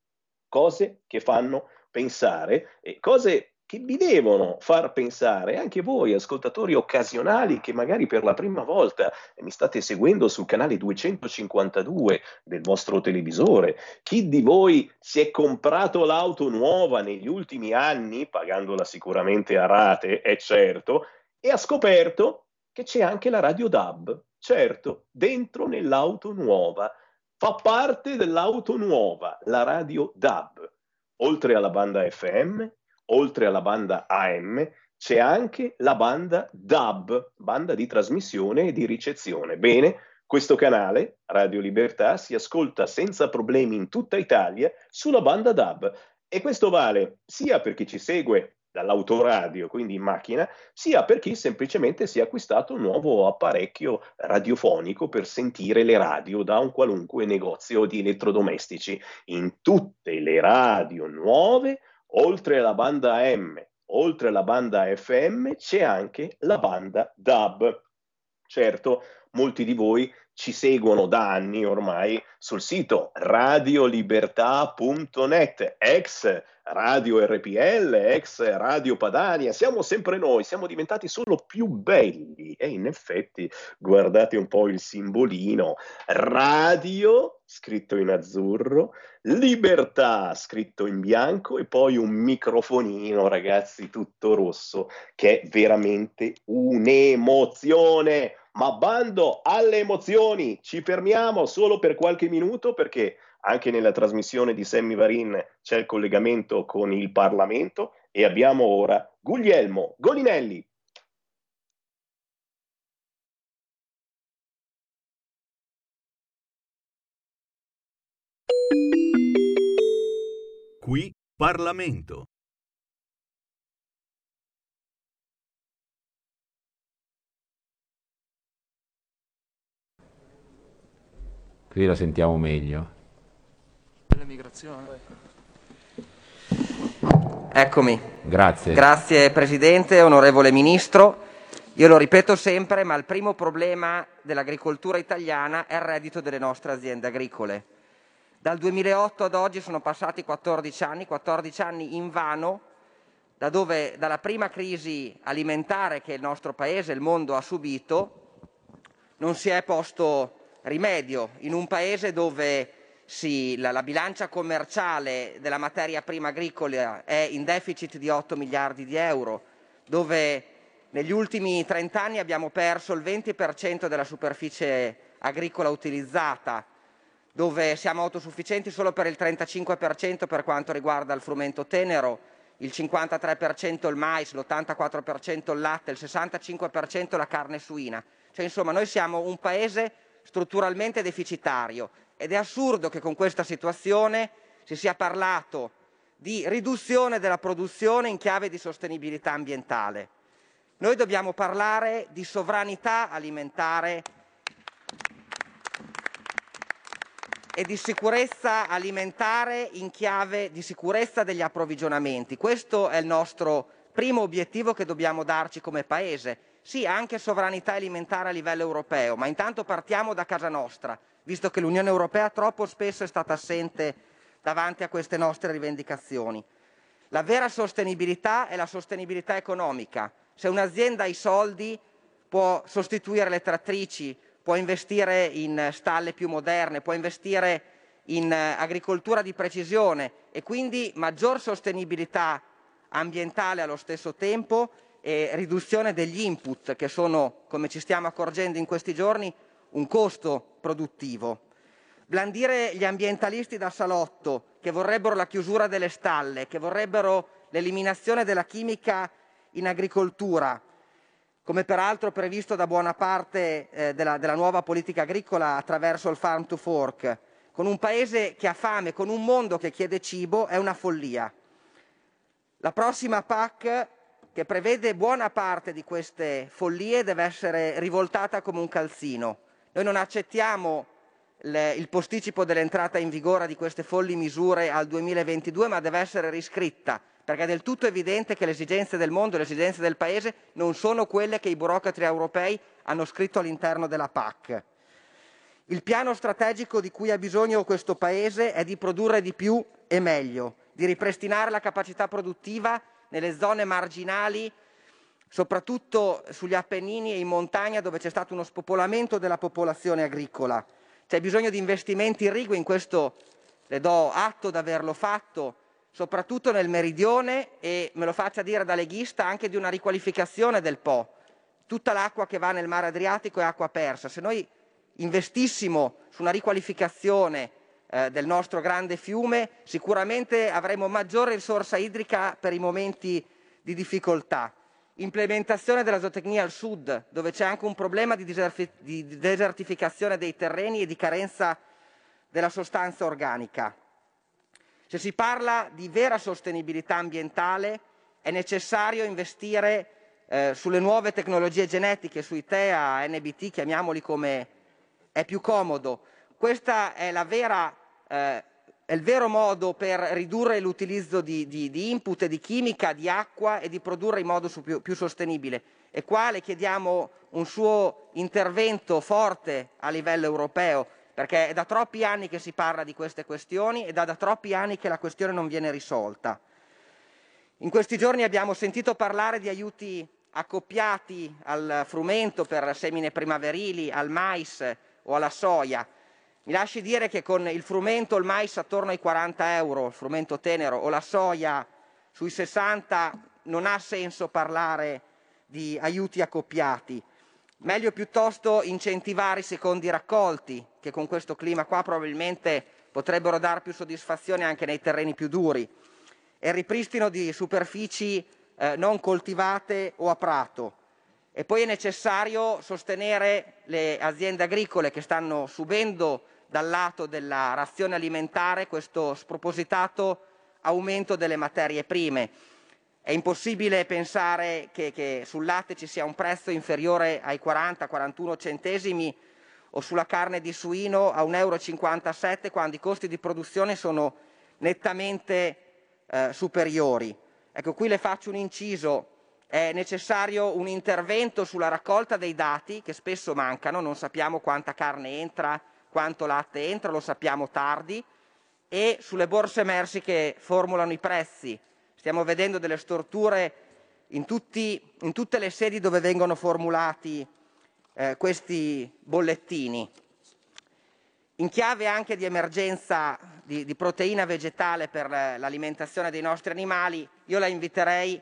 cose che fanno pensare e cose che vi devono far pensare, anche voi ascoltatori occasionali che magari per la prima volta mi state seguendo sul canale 252 del vostro televisore, chi di voi si è comprato l'auto nuova negli ultimi anni, pagandola sicuramente a rate, è certo, e ha scoperto che c'è anche la radio DAB, certo, dentro nell'auto nuova, fa parte dell'auto nuova, la radio DAB, oltre alla banda FM oltre alla banda AM, c'è anche la banda DAB, banda di trasmissione e di ricezione. Bene, questo canale, Radio Libertà, si ascolta senza problemi in tutta Italia sulla banda DAB e questo vale sia per chi ci segue dall'autoradio, quindi in macchina, sia per chi semplicemente si è acquistato un nuovo apparecchio radiofonico per sentire le radio da un qualunque negozio di elettrodomestici. In tutte le radio nuove oltre alla banda M, oltre alla banda FM, c'è anche la banda DAB. Certo, molti di voi ci seguono da anni ormai sul sito radiolibertà.net, ex Radio RPL, ex Radio Padania, siamo sempre noi, siamo diventati solo più belli. E in effetti guardate un po' il simbolino, radio scritto in azzurro, libertà scritto in bianco. E poi un microfonino ragazzi tutto rosso che è veramente un'emozione. Ma bando alle emozioni, ci fermiamo solo per qualche minuto perché anche nella trasmissione di Sammy Varin c'è il collegamento con il Parlamento e abbiamo ora Guglielmo Golinelli. Qui Parlamento. Qui la sentiamo meglio. Eccomi. Grazie. Grazie Presidente, onorevole Ministro. Io lo ripeto sempre, ma il primo problema dell'agricoltura italiana è il reddito delle nostre aziende agricole. Dal 2008 ad oggi sono passati 14 anni, 14 anni invano, da dove dalla prima crisi alimentare che il nostro Paese e il mondo ha subito non si è posto rimedio in un Paese dove sì, la, la, bilancia commerciale della materia prima agricola è in deficit di 8 miliardi di euro, dove negli ultimi 30 anni abbiamo perso il 20% della superficie agricola utilizzata, dove siamo autosufficienti solo per il 35% per quanto riguarda il frumento tenero, il 53% il mais, l'84% il latte, il 65% la carne suina. Cioè, insomma, noi siamo un paese strutturalmente deficitario ed è assurdo che con questa situazione si sia parlato di riduzione della produzione in chiave di sostenibilità ambientale. Noi dobbiamo parlare di sovranità alimentare e di sicurezza alimentare in chiave di sicurezza degli approvvigionamenti. Questo è il nostro primo obiettivo che dobbiamo darci come Paese. Sì, anche sovranità alimentare a livello europeo, ma intanto partiamo da casa nostra, visto che l'Unione Europea troppo spesso è stata assente davanti a queste nostre rivendicazioni. La vera sostenibilità è la sostenibilità economica. Se un'azienda ha i soldi può sostituire le trattrici, può investire in stalle più moderne, può investire in agricoltura di precisione e quindi maggior sostenibilità ambientale allo stesso tempo e riduzione degli input che sono, come ci stiamo accorgendo in questi giorni, un costo produttivo. Blandire gli ambientalisti da salotto che vorrebbero la chiusura delle stalle, che vorrebbero l'eliminazione della chimica in agricoltura, come peraltro previsto da buona parte eh, della, della nuova politica agricola attraverso il farm to fork, con un paese che ha fame, con un mondo che chiede cibo, è una follia. La prossima PAC, che prevede buona parte di queste follie, deve essere rivoltata come un calzino. Noi non accettiamo le, il posticipo dell'entrata in vigore di queste folli misure al 2022, ma deve essere riscritta, perché è del tutto evidente che le esigenze del mondo e le esigenze del Paese non sono quelle che i burocrati europei hanno scritto all'interno della PAC. Il piano strategico di cui ha bisogno questo Paese è di produrre di più e meglio, di ripristinare la capacità produttiva nelle zone marginali, soprattutto sugli Appennini e in montagna dove c'è stato uno spopolamento della popolazione agricola. C'è bisogno di investimenti irrigui, in questo le do atto di averlo fatto, soprattutto nel meridione e, me lo faccia dire da leghista, anche di una riqualificazione del Po. Tutta l'acqua che va nel mare Adriatico è acqua persa. Se noi investissimo su una riqualificazione eh, del nostro grande fiume, sicuramente avremo maggiore risorsa idrica per i momenti di difficoltà. Implementazione della zootecnia al sud, dove c'è anche un problema di, di desertificazione dei terreni e di carenza della sostanza organica. Se si parla di vera sostenibilità ambientale è necessario investire eh, sulle nuove tecnologie genetiche, sui TEA, NBT, chiamiamoli come è più comodo. Questo è, eh, è, il vero modo per ridurre l'utilizzo di, di, di, input, di chimica, di acqua e di produrre in modo più, più sostenibile. E qua le chiediamo un suo intervento forte a livello europeo, perché è da troppi anni che si parla di queste questioni e da, da troppi anni che la questione non viene risolta. In questi giorni abbiamo sentito parlare di aiuti accoppiati al frumento per semine primaverili, al mais, o alla soia. Mi lasci dire che con il frumento, il mais attorno ai 40 euro, il frumento tenero, o la soia sui 60, non ha senso parlare di aiuti accoppiati. Meglio piuttosto incentivare i secondi raccolti, che con questo clima qua probabilmente potrebbero dar più soddisfazione anche nei terreni più duri, e il ripristino di superfici eh, non coltivate o a prato e poi è necessario sostenere le aziende agricole che stanno subendo dal lato della razione alimentare questo spropositato aumento delle materie prime. È impossibile pensare che, che sul latte ci sia un prezzo inferiore ai 40-41 centesimi o sulla carne di suino a 1,57 euro quando i costi di produzione sono nettamente eh, superiori. Ecco, qui le faccio un inciso è necessario un intervento sulla raccolta dei dati che spesso mancano, non sappiamo quanta carne entra, quanto latte entra, lo sappiamo tardi, e sulle borse merci che formulano i prezzi. Stiamo vedendo delle storture in, tutti, in tutte le sedi dove vengono formulati eh, questi bollettini. In chiave anche di emergenza di, di proteina vegetale per l'alimentazione dei nostri animali, io la inviterei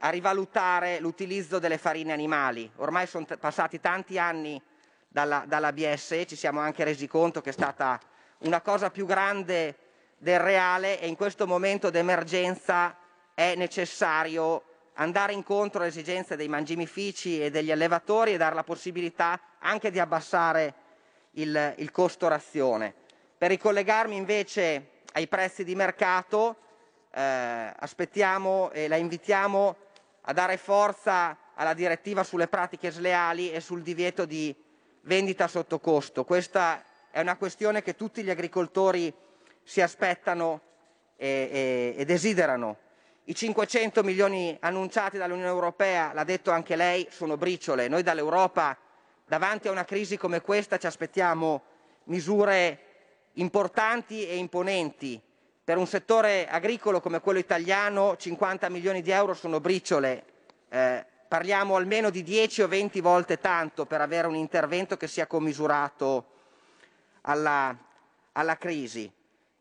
a rivalutare l'utilizzo delle farine animali. Ormai sono passati tanti anni dalla, dalla BSE, ci siamo anche resi conto che è stata una cosa più grande del reale e in questo momento d'emergenza è necessario andare incontro alle esigenze dei mangimifici e degli allevatori e dare la possibilità anche di abbassare il, il costo razione. Per ricollegarmi invece ai prezzi di mercato, eh, aspettiamo e la invitiamo a dare forza alla direttiva sulle pratiche sleali e sul divieto di vendita sotto costo. Questa è una questione che tutti gli agricoltori si aspettano e, e, e desiderano. I 500 milioni annunciati dall'Unione Europea, l'ha detto anche lei, sono briciole. Noi dall'Europa, davanti a una crisi come questa, ci aspettiamo misure importanti e imponenti per un settore agricolo come quello italiano 50 milioni di euro sono briciole, eh, parliamo almeno di 10 o 20 volte tanto per avere un intervento che sia commisurato alla, alla crisi.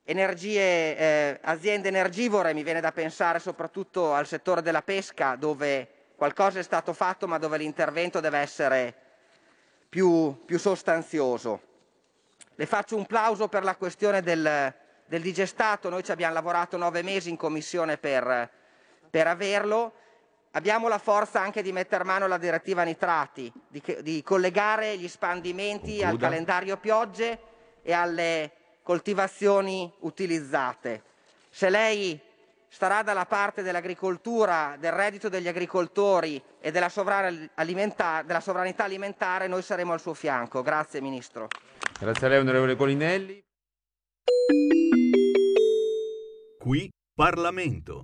Energie, eh, aziende energivore, mi viene da pensare soprattutto al settore della pesca dove qualcosa è stato fatto ma dove l'intervento deve essere più, più sostanzioso. Le faccio un plauso per la questione del, del digestato, noi ci abbiamo lavorato nove mesi in commissione per, per averlo, abbiamo la forza anche di mettere mano alla direttiva nitrati, di, di collegare gli spandimenti Concluda. al calendario piogge e alle coltivazioni utilizzate. Se lei starà dalla parte dell'agricoltura, del reddito degli agricoltori e della, alimentare, della sovranità alimentare, noi saremo al suo fianco. Grazie Ministro. Grazie a lei onorevole Colinelli. Qui Parlamento.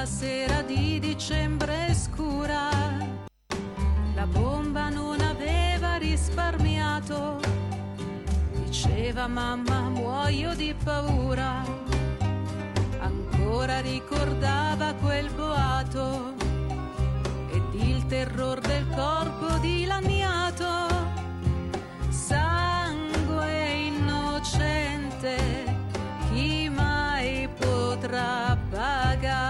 la sera di dicembre scura. La bomba non aveva risparmiato, diceva mamma muoio di paura. Ancora ricordava quel boato ed il terror del corpo dilaniato. Sangue innocente, chi mai potrà pagare?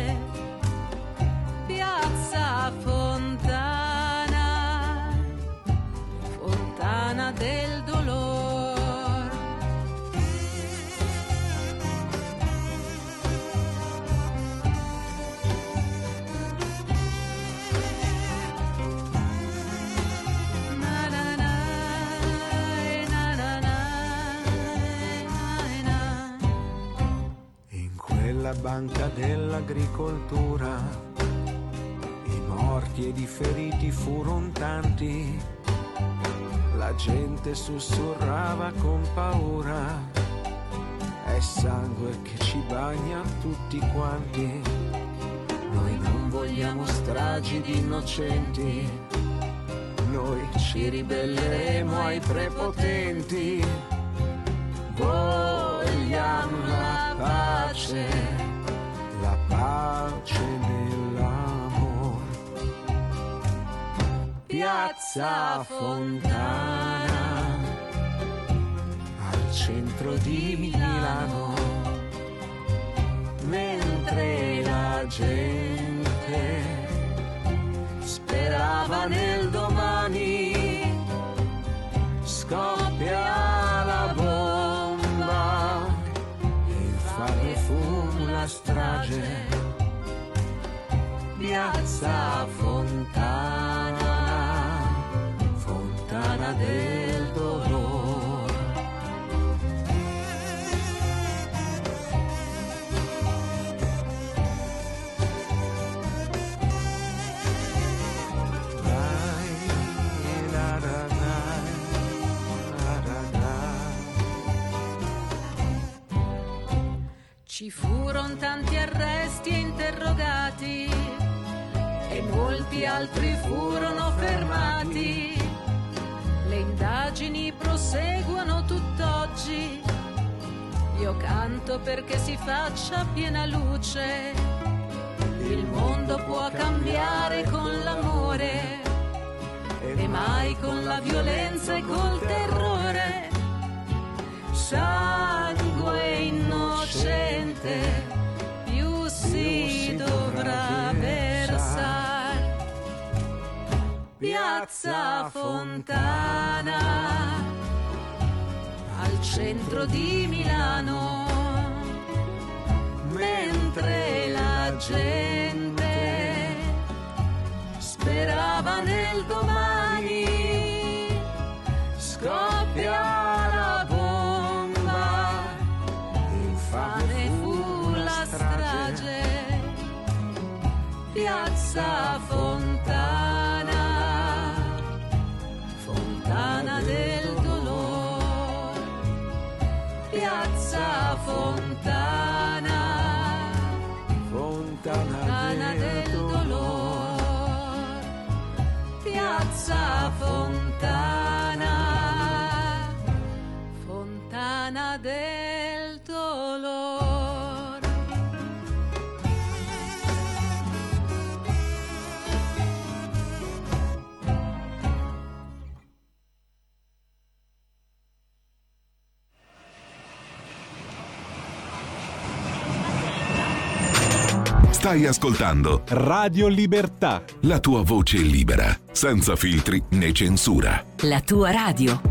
ed i feriti furono tanti, la gente sussurrava con paura. È sangue che ci bagna tutti quanti. Noi non vogliamo stragi di innocenti. Noi ci ribelleremo ai prepotenti. Vogliamo la pace pace nell'amor. Piazza Fontana, al centro di Milano, mentre la gente sperava nel domani, scoppia la bomba, infame fu la strage. Piazza Fontana del dolore. Ci furono tanti arresti e interrogati e molti altri furono fermati. Le indagini proseguono tutt'oggi. Io canto perché si faccia piena luce. Il mondo può cambiare con l'amore e mai con la violenza e col terrore. Sangue innocente più si dovrà piazza Fontana, al centro di Milano, mentre la gente sperava nel domani, scoppia la bomba, infame fu la strage, piazza Fontana, del dolore, piazza Fontana, Stai ascoltando Radio Libertà. la tua voce libera, senza filtri né censura. La tua radio.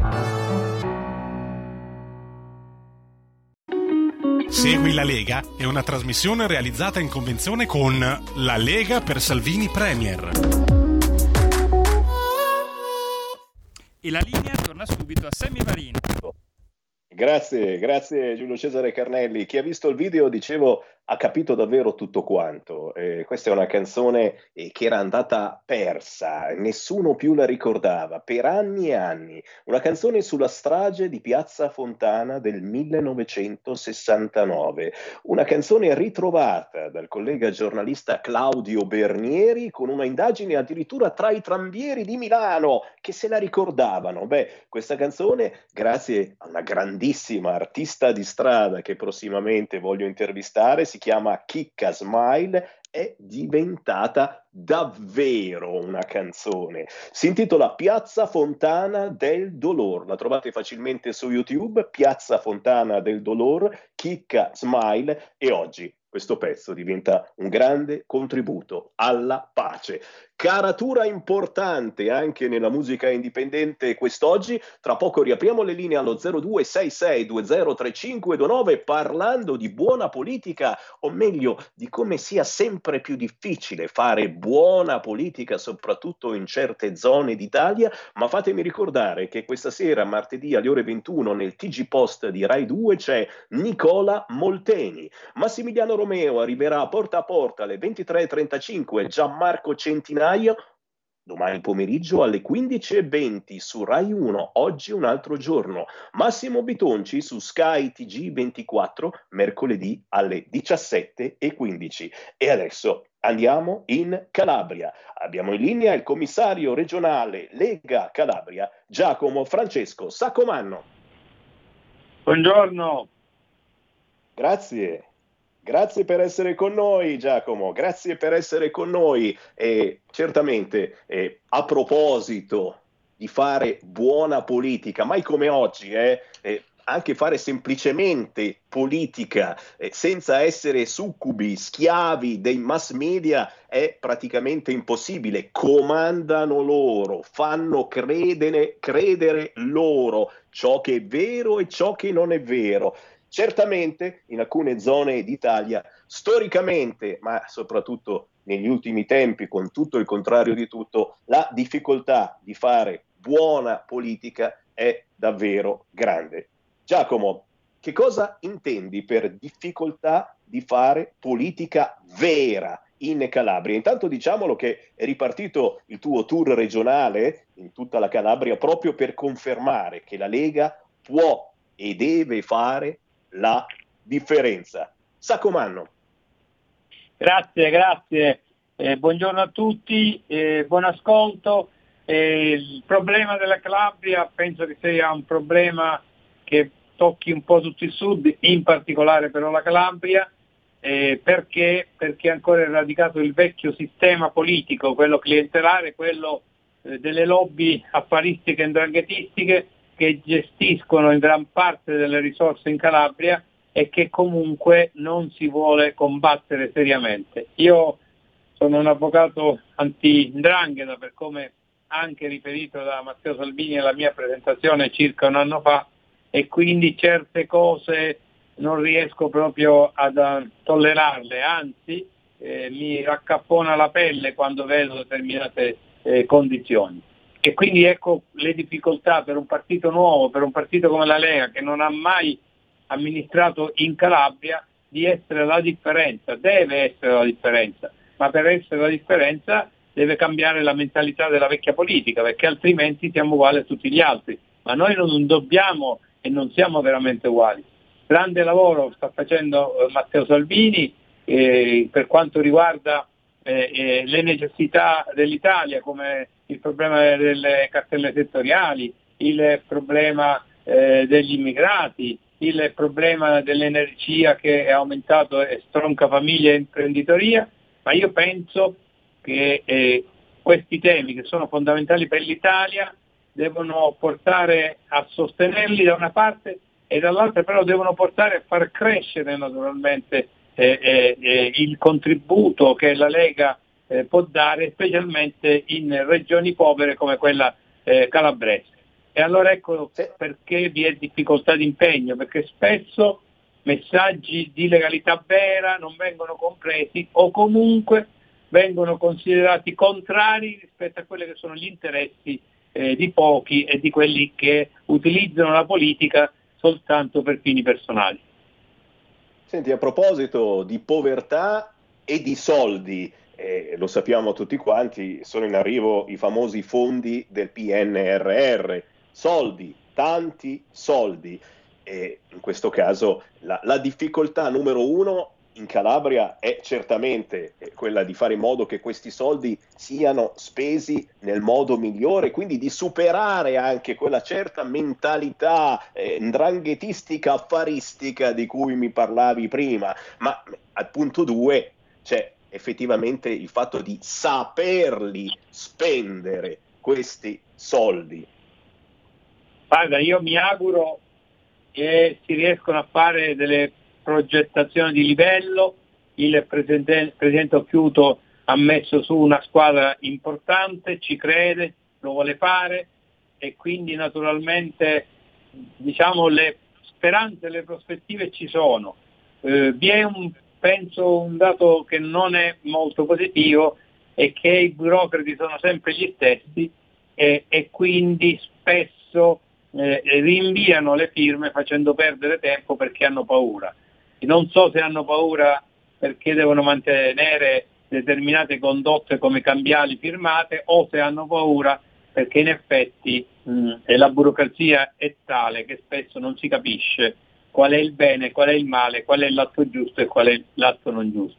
Segui la Lega è una trasmissione realizzata in convenzione con La Lega per Salvini Premier. E la linea torna subito a Sammy Varin. Grazie, grazie Giulio Cesare Carnelli. Chi ha visto il video, dicevo, ha capito davvero tutto quanto. Eh, questa è una canzone eh, che era andata persa, nessuno più la ricordava per anni e anni. Una canzone sulla strage di Piazza Fontana del 1969. Una canzone ritrovata dal collega giornalista Claudio Bernieri con una indagine addirittura tra i trambieri di Milano che se la ricordavano. Beh, questa canzone, grazie a una grandissima artista di strada che prossimamente voglio intervistare, si chiama Chicca Smile, è diventata davvero una canzone. Si intitola Piazza Fontana del Dolor. La trovate facilmente su YouTube, Piazza Fontana del Dolor, Chicca Smile e oggi questo pezzo diventa un grande contributo alla pace. Caratura importante anche nella musica indipendente quest'oggi. Tra poco riapriamo le linee allo 0266203529 parlando di buona politica, o meglio di come sia sempre più difficile fare buona politica, soprattutto in certe zone d'Italia. Ma fatemi ricordare che questa sera, martedì alle ore 21, nel TG Post di Rai 2 c'è Nicola Molteni. Massimiliano Romeo arriverà porta a porta alle 23.35. Gianmarco Centinaio domani pomeriggio alle 15.20 su Rai 1, oggi un altro giorno. Massimo Bitonci su Sky TG24, mercoledì alle 17.15. E adesso andiamo in Calabria. Abbiamo in linea il commissario regionale Lega Calabria, Giacomo Francesco Saccomanno. Buongiorno. Grazie. Grazie per essere con noi Giacomo, grazie per essere con noi e certamente eh, a proposito di fare buona politica, mai come oggi, eh, eh, anche fare semplicemente politica senza essere succubi, schiavi dei mass media è praticamente impossibile. Comandano loro, fanno credere, credere loro ciò che è vero e ciò che non è vero. Certamente in alcune zone d'Italia, storicamente, ma soprattutto negli ultimi tempi, con tutto il contrario di tutto, la difficoltà di fare buona politica è davvero grande. Giacomo, che cosa intendi per difficoltà di fare politica vera in Calabria? Intanto diciamolo che è ripartito il tuo tour regionale in tutta la Calabria proprio per confermare che la Lega può e deve fare la differenza. Saccomanno. Grazie, grazie. Eh, buongiorno a tutti, eh, buon ascolto. Eh, il problema della Calabria penso che sia un problema che tocchi un po' tutto il sud, in particolare però la Calabria, eh, perché? perché ancora è radicato il vecchio sistema politico, quello clientelare, quello eh, delle lobby affaristiche e ndranghetistiche che gestiscono in gran parte delle risorse in Calabria e che comunque non si vuole combattere seriamente. Io sono un avvocato anti-ndrangheta per come anche riferito da Matteo Salvini alla mia presentazione circa un anno fa e quindi certe cose non riesco proprio ad tollerarle, anzi eh, mi raccappona la pelle quando vedo determinate eh, condizioni. E quindi ecco le difficoltà per un partito nuovo, per un partito come la Lega che non ha mai amministrato in Calabria, di essere la differenza, deve essere la differenza, ma per essere la differenza deve cambiare la mentalità della vecchia politica, perché altrimenti siamo uguali a tutti gli altri. Ma noi non dobbiamo e non siamo veramente uguali. Grande lavoro sta facendo eh, Matteo Salvini eh, per quanto riguarda eh, eh, le necessità dell'Italia, come il problema delle cartelle settoriali, il problema eh, degli immigrati, il problema dell'energia che è aumentato e stronca famiglia e imprenditoria, ma io penso che eh, questi temi che sono fondamentali per l'Italia devono portare a sostenerli da una parte e dall'altra però devono portare a far crescere naturalmente eh, eh, eh il contributo che la Lega eh, può dare specialmente in regioni povere come quella eh, calabrese. E allora ecco perché vi è difficoltà di impegno, perché spesso messaggi di legalità vera non vengono compresi o comunque vengono considerati contrari rispetto a quelli che sono gli interessi eh, di pochi e di quelli che utilizzano la politica soltanto per fini personali. Senti, a proposito di povertà e di soldi, eh, lo sappiamo tutti quanti, sono in arrivo i famosi fondi del PNRR, soldi, tanti soldi. E in questo caso la, la difficoltà numero uno in Calabria è certamente quella di fare in modo che questi soldi siano spesi nel modo migliore, quindi di superare anche quella certa mentalità eh, ndranghetistica, affaristica di cui mi parlavi prima. Ma al punto due c'è effettivamente il fatto di saperli spendere questi soldi. Guarda, io mi auguro che si riescano a fare delle progettazione di livello, il presidente, presidente Occhiuto ha messo su una squadra importante, ci crede, lo vuole fare e quindi naturalmente diciamo, le speranze, le prospettive ci sono. Eh, vi è un, penso un dato che non è molto positivo è che i burocrati sono sempre gli stessi e, e quindi spesso eh, rinviano le firme facendo perdere tempo perché hanno paura. Non so se hanno paura perché devono mantenere determinate condotte come cambiali firmate o se hanno paura perché in effetti mh, la burocrazia è tale che spesso non si capisce qual è il bene, qual è il male, qual è l'atto giusto e qual è l'atto non giusto.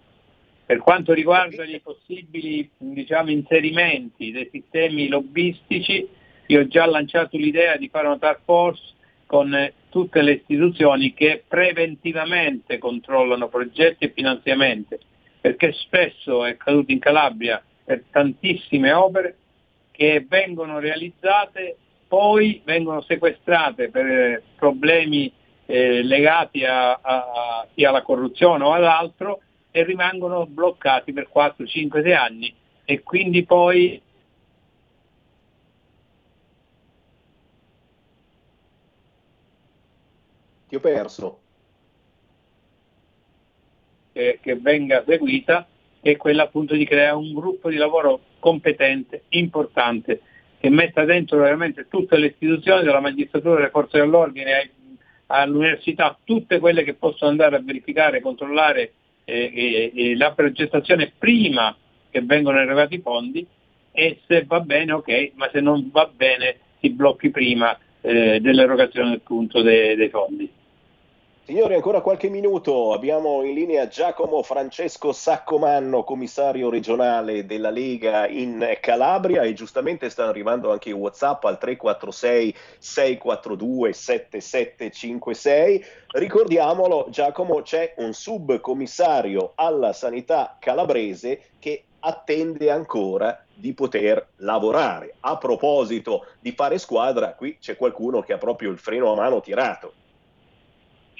Per quanto riguarda i possibili diciamo, inserimenti dei sistemi lobbistici, io ho già lanciato l'idea di fare una task force con tutte le istituzioni che preventivamente controllano progetti e finanziamenti, perché spesso è accaduto in Calabria per tantissime opere che vengono realizzate, poi vengono sequestrate per problemi eh, legati a, a, sia alla corruzione o all'altro e rimangono bloccati per 4, 5, 6 anni e quindi poi Ti ho perso. Che, che venga seguita è quella appunto di creare un gruppo di lavoro competente, importante, che metta dentro veramente tutte le istituzioni, dalla magistratura, alle forze dell'ordine, all'università, tutte quelle che possono andare a verificare, controllare eh, eh, la progettazione prima che vengono erogati i fondi e se va bene ok, ma se non va bene si blocchi prima eh, dell'erogazione appunto dei, dei fondi. Signori, ancora qualche minuto. Abbiamo in linea Giacomo Francesco Saccomanno, commissario regionale della Lega in Calabria e giustamente stanno arrivando anche i WhatsApp al 346 642 7756. Ricordiamolo, Giacomo, c'è un subcommissario alla sanità calabrese che attende ancora di poter lavorare. A proposito di fare squadra, qui c'è qualcuno che ha proprio il freno a mano tirato.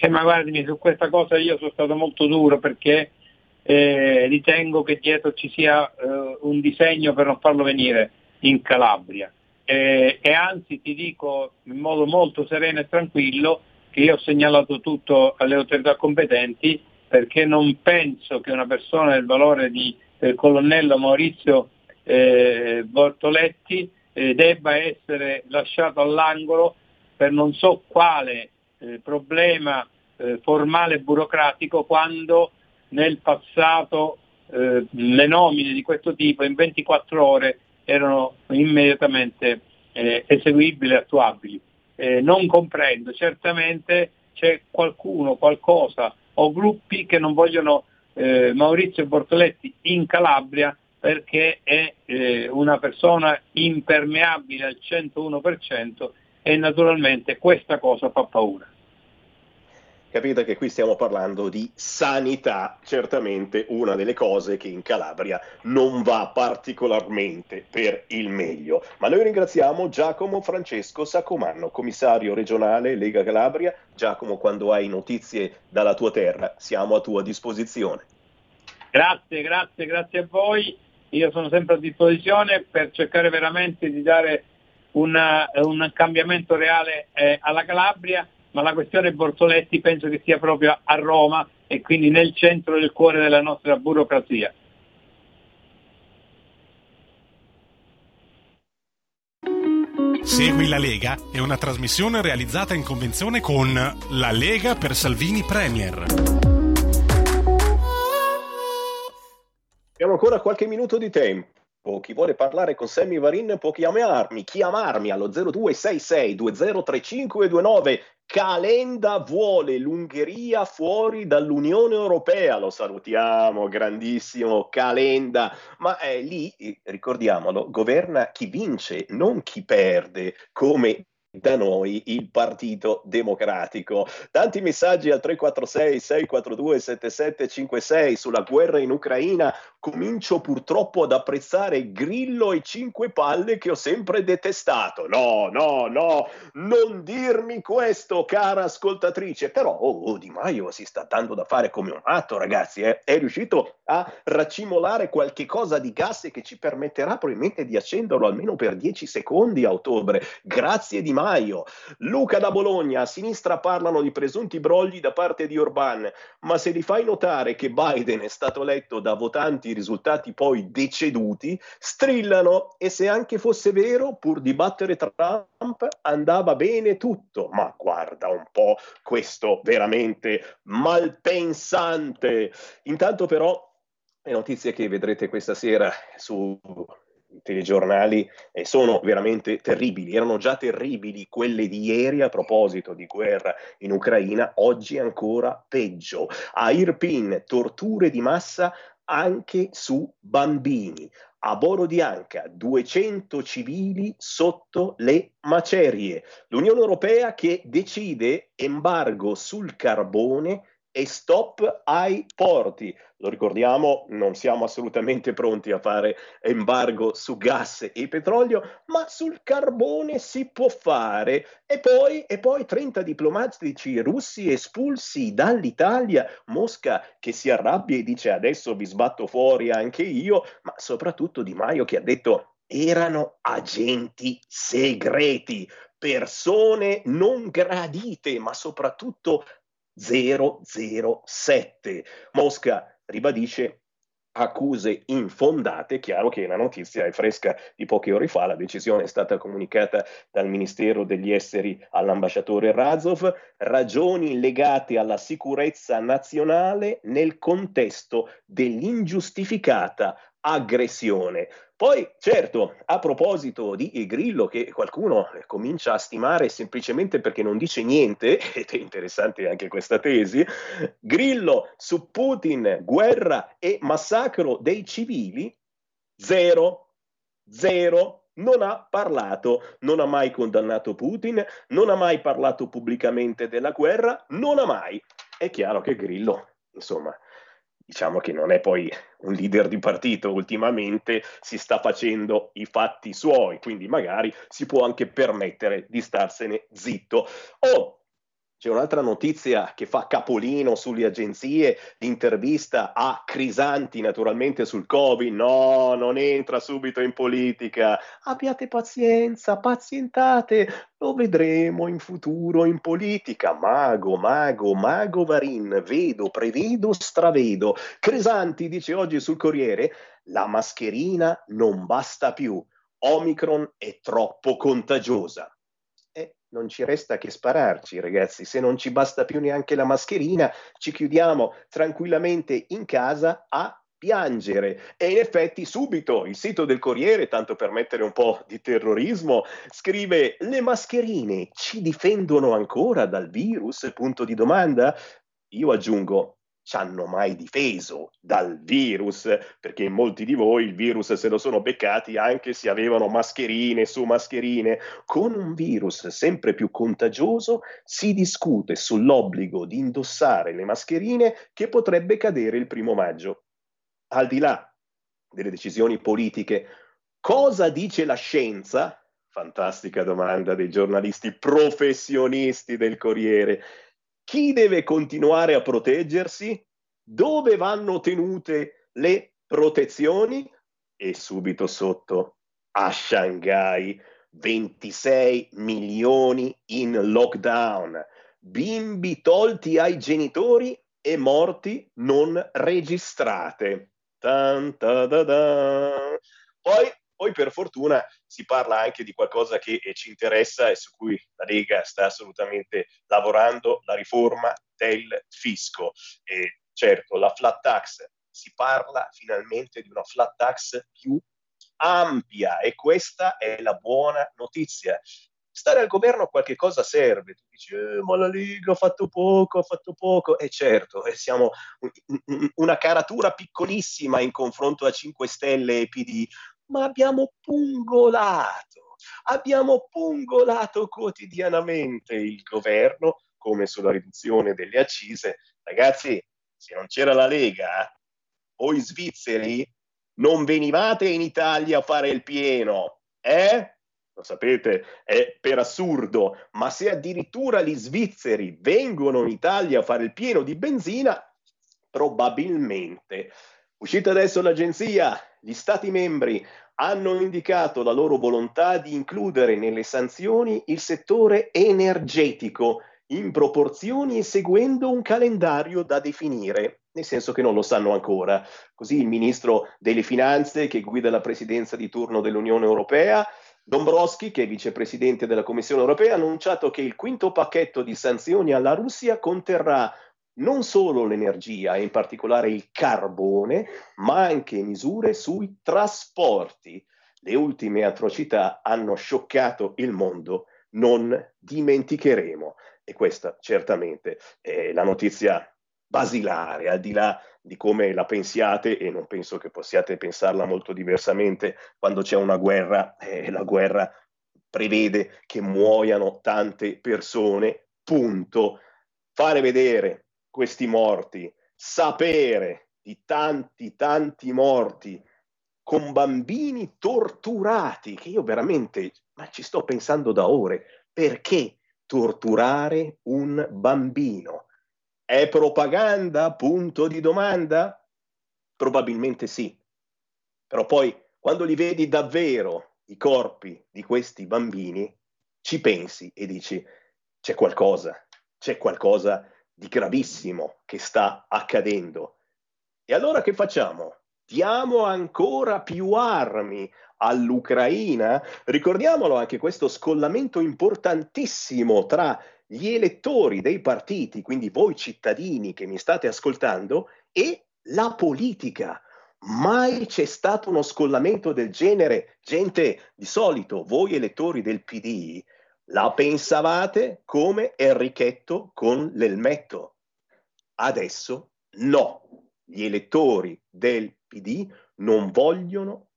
Eh, ma guardami, su questa cosa io sono stato molto duro perché eh, ritengo che dietro ci sia eh, un disegno per non farlo venire in Calabria. eh, e anzi ti dico in modo molto sereno e tranquillo che io ho segnalato tutto alle autorità competenti perché non penso che una persona del valore di, del colonnello Maurizio eh, Bortoletti eh, debba essere lasciato all'angolo per non so quale eh, problema eh, formale e burocratico quando nel passato eh, le nomine di questo tipo in 24 ore erano immediatamente eh, eseguibili e attuabili. Eh, non comprendo, certamente c'è qualcuno, qualcosa o gruppi che non vogliono Maurizio Bortoletti in Calabria perché è una persona impermeabile al 101% e naturalmente questa cosa fa paura. Capite che qui stiamo parlando di sanità, certamente una delle cose che in Calabria non va particolarmente per il meglio. Ma noi ringraziamo Giacomo Francesco Saccomanno, commissario regionale Lega Calabria. Giacomo, quando hai notizie dalla tua terra, siamo a tua disposizione. Grazie, grazie, grazie a voi. Io sono sempre a disposizione per cercare veramente di dare una, un cambiamento reale eh, alla Calabria ma la questione Bortoletti penso che sia proprio a Roma e quindi nel centro del cuore della nostra burocrazia. Segui la Lega è una trasmissione realizzata in convenzione con La Lega per Salvini Premier. Abbiamo ancora qualche minuto di tempo. Chi vuole parlare con Sammy Varin può chiamarmi, chiamarmi allo 0266 203529. Calenda vuole l'Ungheria fuori dall'Unione Europea, lo salutiamo, grandissimo Calenda, ma eh, lì, ricordiamolo, governa chi vince, non chi perde, come da noi il Partito Democratico. Tanti messaggi al 346 642 7756 sulla guerra in Ucraina. Comincio purtroppo ad apprezzare Grillo e Cinque Palle che ho sempre detestato. No, no, no, non dirmi questo, cara ascoltatrice. Però oh, oh, Di Maio si sta dando da fare come un matto, ragazzi. Eh? È riuscito a racimolare qualche cosa di gas che ci permetterà probabilmente di accenderlo almeno per 10 secondi a ottobre. Grazie Di Maio. Luca da Bologna, a sinistra parlano di presunti brogli da parte di Orban, ma se li fai notare che Biden è stato eletto da votanti risultati poi deceduti, strillano e se anche fosse vero, pur di battere Trump andava bene tutto. Ma guarda un po' questo veramente malpensante. Intanto però le notizie che vedrete questa sera su telegiornali eh, sono veramente terribili, erano già terribili quelle di ieri a proposito di guerra in Ucraina, oggi ancora peggio. A Irpin, torture di massa anche su bambini. A Borodianca 200 civili sotto le macerie. L'Unione Europea che decide embargo sul carbone e stop ai porti. Lo ricordiamo, non siamo assolutamente pronti a fare embargo su gas e petrolio, ma sul carbone si può fare. E poi, e poi 30 diplomatici russi espulsi dall'Italia, Mosca che si arrabbia e dice adesso vi sbatto fuori anche io, ma soprattutto Di Maio che ha detto erano agenti segreti, persone non gradite, ma soprattutto 007. Mosca ribadisce accuse infondate, chiaro che la notizia è fresca di poche ore fa, la decisione è stata comunicata dal Ministero degli Esteri all'ambasciatore Razov, ragioni legate alla sicurezza nazionale nel contesto dell'ingiustificata aggressione. Poi, certo, a proposito di Grillo, che qualcuno comincia a stimare semplicemente perché non dice niente, ed è interessante anche questa tesi, Grillo su Putin, guerra e massacro dei civili, zero, zero, non ha parlato, non ha mai condannato Putin, non ha mai parlato pubblicamente della guerra, non ha mai. È chiaro che Grillo, insomma, diciamo che non è poi un leader di partito, ultimamente si sta facendo i fatti suoi, quindi magari si può anche permettere di starsene zitto. Oh, C'è un'altra notizia che fa capolino sulle agenzie, l'intervista a Crisanti naturalmente sul Covid. No, non entra subito in politica. Abbiate pazienza, pazientate, lo vedremo in futuro in politica. Mago, mago, mago Varin, vedo, prevedo, stravedo. Crisanti dice oggi sul Corriere, la mascherina non basta più. Omicron è troppo contagiosa non ci resta che spararci, ragazzi. Se non ci basta più neanche la mascherina, ci chiudiamo tranquillamente in casa a piangere. E in effetti subito il sito del Corriere, tanto per mettere un po' di terrorismo, scrive le mascherine ci difendono ancora dal virus? Punto di domanda. Io aggiungo ci hanno mai difeso dal virus, perché molti di voi il virus se lo sono beccati anche se avevano mascherine su mascherine. Con un virus sempre più contagioso si discute sull'obbligo di indossare le mascherine che potrebbe cadere il primo maggio. Al di là delle decisioni politiche, cosa dice la scienza? Fantastica domanda dei giornalisti professionisti del Corriere. Chi deve continuare a proteggersi? Dove vanno tenute le protezioni? E subito sotto, a Shanghai, 26 milioni in lockdown, bimbi tolti ai genitori e morti non registrate. Tan, ta, da, da. Poi poi per fortuna si parla anche di qualcosa che eh, ci interessa e su cui la Lega sta assolutamente lavorando, la riforma del fisco. E certo, la flat tax, si parla finalmente di una flat tax più ampia e questa è la buona notizia. Stare al governo qualche cosa serve, tu dici, eh, ma la Lega ha fatto poco, ha fatto poco, e certo, eh, siamo una caratura piccolissima in confronto a 5 Stelle e PD, ma abbiamo pungolato, abbiamo pungolato quotidianamente il governo, come sulla riduzione delle accise. Ragazzi, se non c'era la Lega, voi svizzeri non venivate in Italia a fare il pieno, eh? Lo sapete, è per assurdo, ma se addirittura gli svizzeri vengono in Italia a fare il pieno di benzina, probabilmente. Uscita adesso l'agenzia, gli Stati membri hanno indicato la loro volontà di includere nelle sanzioni il settore energetico in proporzioni e seguendo un calendario da definire, nel senso che non lo sanno ancora. Così il ministro delle finanze che guida la presidenza di turno dell'Unione Europea Dombrovski, che è vicepresidente della Commissione europea, ha annunciato che il quinto pacchetto di sanzioni alla Russia conterrà non solo l'energia, in particolare il carbone, ma anche misure sui trasporti. Le ultime atrocità hanno scioccato il mondo, non dimenticheremo. E questa certamente è la notizia basilare, al di là di come la pensiate, e non penso che possiate pensarla molto diversamente, quando c'è una guerra, eh, la guerra prevede che muoiano tante persone, punto. Fare vedere questi morti, sapere di tanti, tanti morti con bambini torturati, che io veramente, ma ci sto pensando da ore, perché torturare un bambino? È propaganda? Punto di domanda? Probabilmente sì. Però poi, quando li vedi davvero i corpi di questi bambini, ci pensi e dici, c'è qualcosa, c'è qualcosa di gravissimo che sta accadendo. E allora che facciamo? Diamo ancora più armi all'Ucraina? Ricordiamolo anche questo scollamento importantissimo tra gli elettori dei partiti, quindi voi cittadini che mi state ascoltando, e la politica. Mai c'è stato uno scollamento del genere. Gente, di solito voi elettori del PD la pensavate come Enrichetto con l'elmetto. Adesso no. Gli elettori del PD non vogliono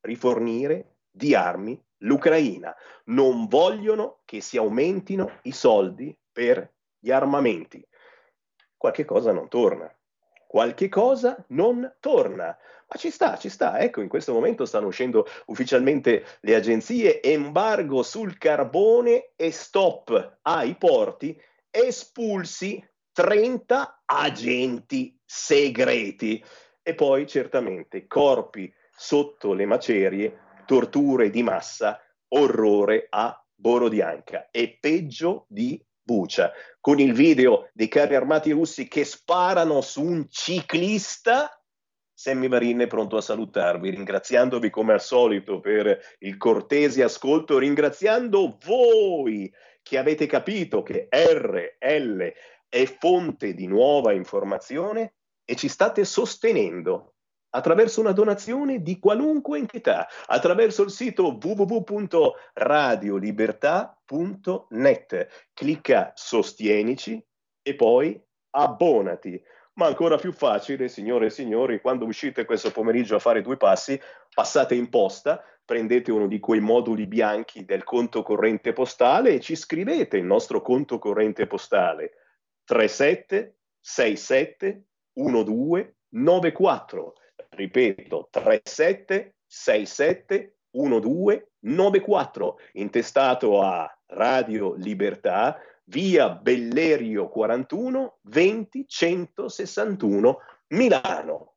rifornire di armi l'Ucraina, non vogliono che si aumentino i soldi per gli armamenti. Qualche cosa non torna. Qualche cosa non torna. Ma ci sta, ci sta. Ecco, in questo momento stanno uscendo ufficialmente le agenzie, embargo sul carbone e stop ai porti espulsi 30 agenti segreti e poi certamente corpi sotto le macerie, torture di massa, orrore a Borodianca e peggio di Bucia, con il video dei carri armati russi che sparano su un ciclista. Sammy Marin è pronto a salutarvi, ringraziandovi come al solito per il cortese ascolto, ringraziando voi che avete capito che RL è fonte di nuova informazione e ci state sostenendo attraverso una donazione di qualunque entità, attraverso il sito www.radiolibertà.net. Clicca Sostienici e poi abbonati. Ma ancora più facile, signore e signori, quando uscite questo pomeriggio a fare due passi, passate in posta, prendete uno di quei moduli bianchi del conto corrente postale e ci scrivete il nostro conto corrente postale. 37 67 12 94 ripeto, 37 67 12 94, intestato a Radio Libertà, via Bellerio 41 20 161 Milano.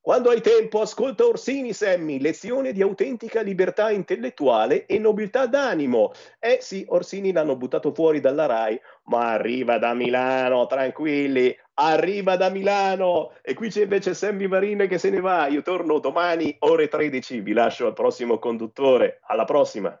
Quando hai tempo, ascolta Orsini Semmi, lezione di autentica libertà intellettuale e nobiltà d'animo. Eh sì, Orsini l'hanno buttato fuori dalla RAI, ma arriva da Milano, tranquilli, arriva da Milano. E qui c'è invece Sammy Marine che se ne va. Io torno domani, ore 13. Vi lascio al prossimo conduttore. Alla prossima.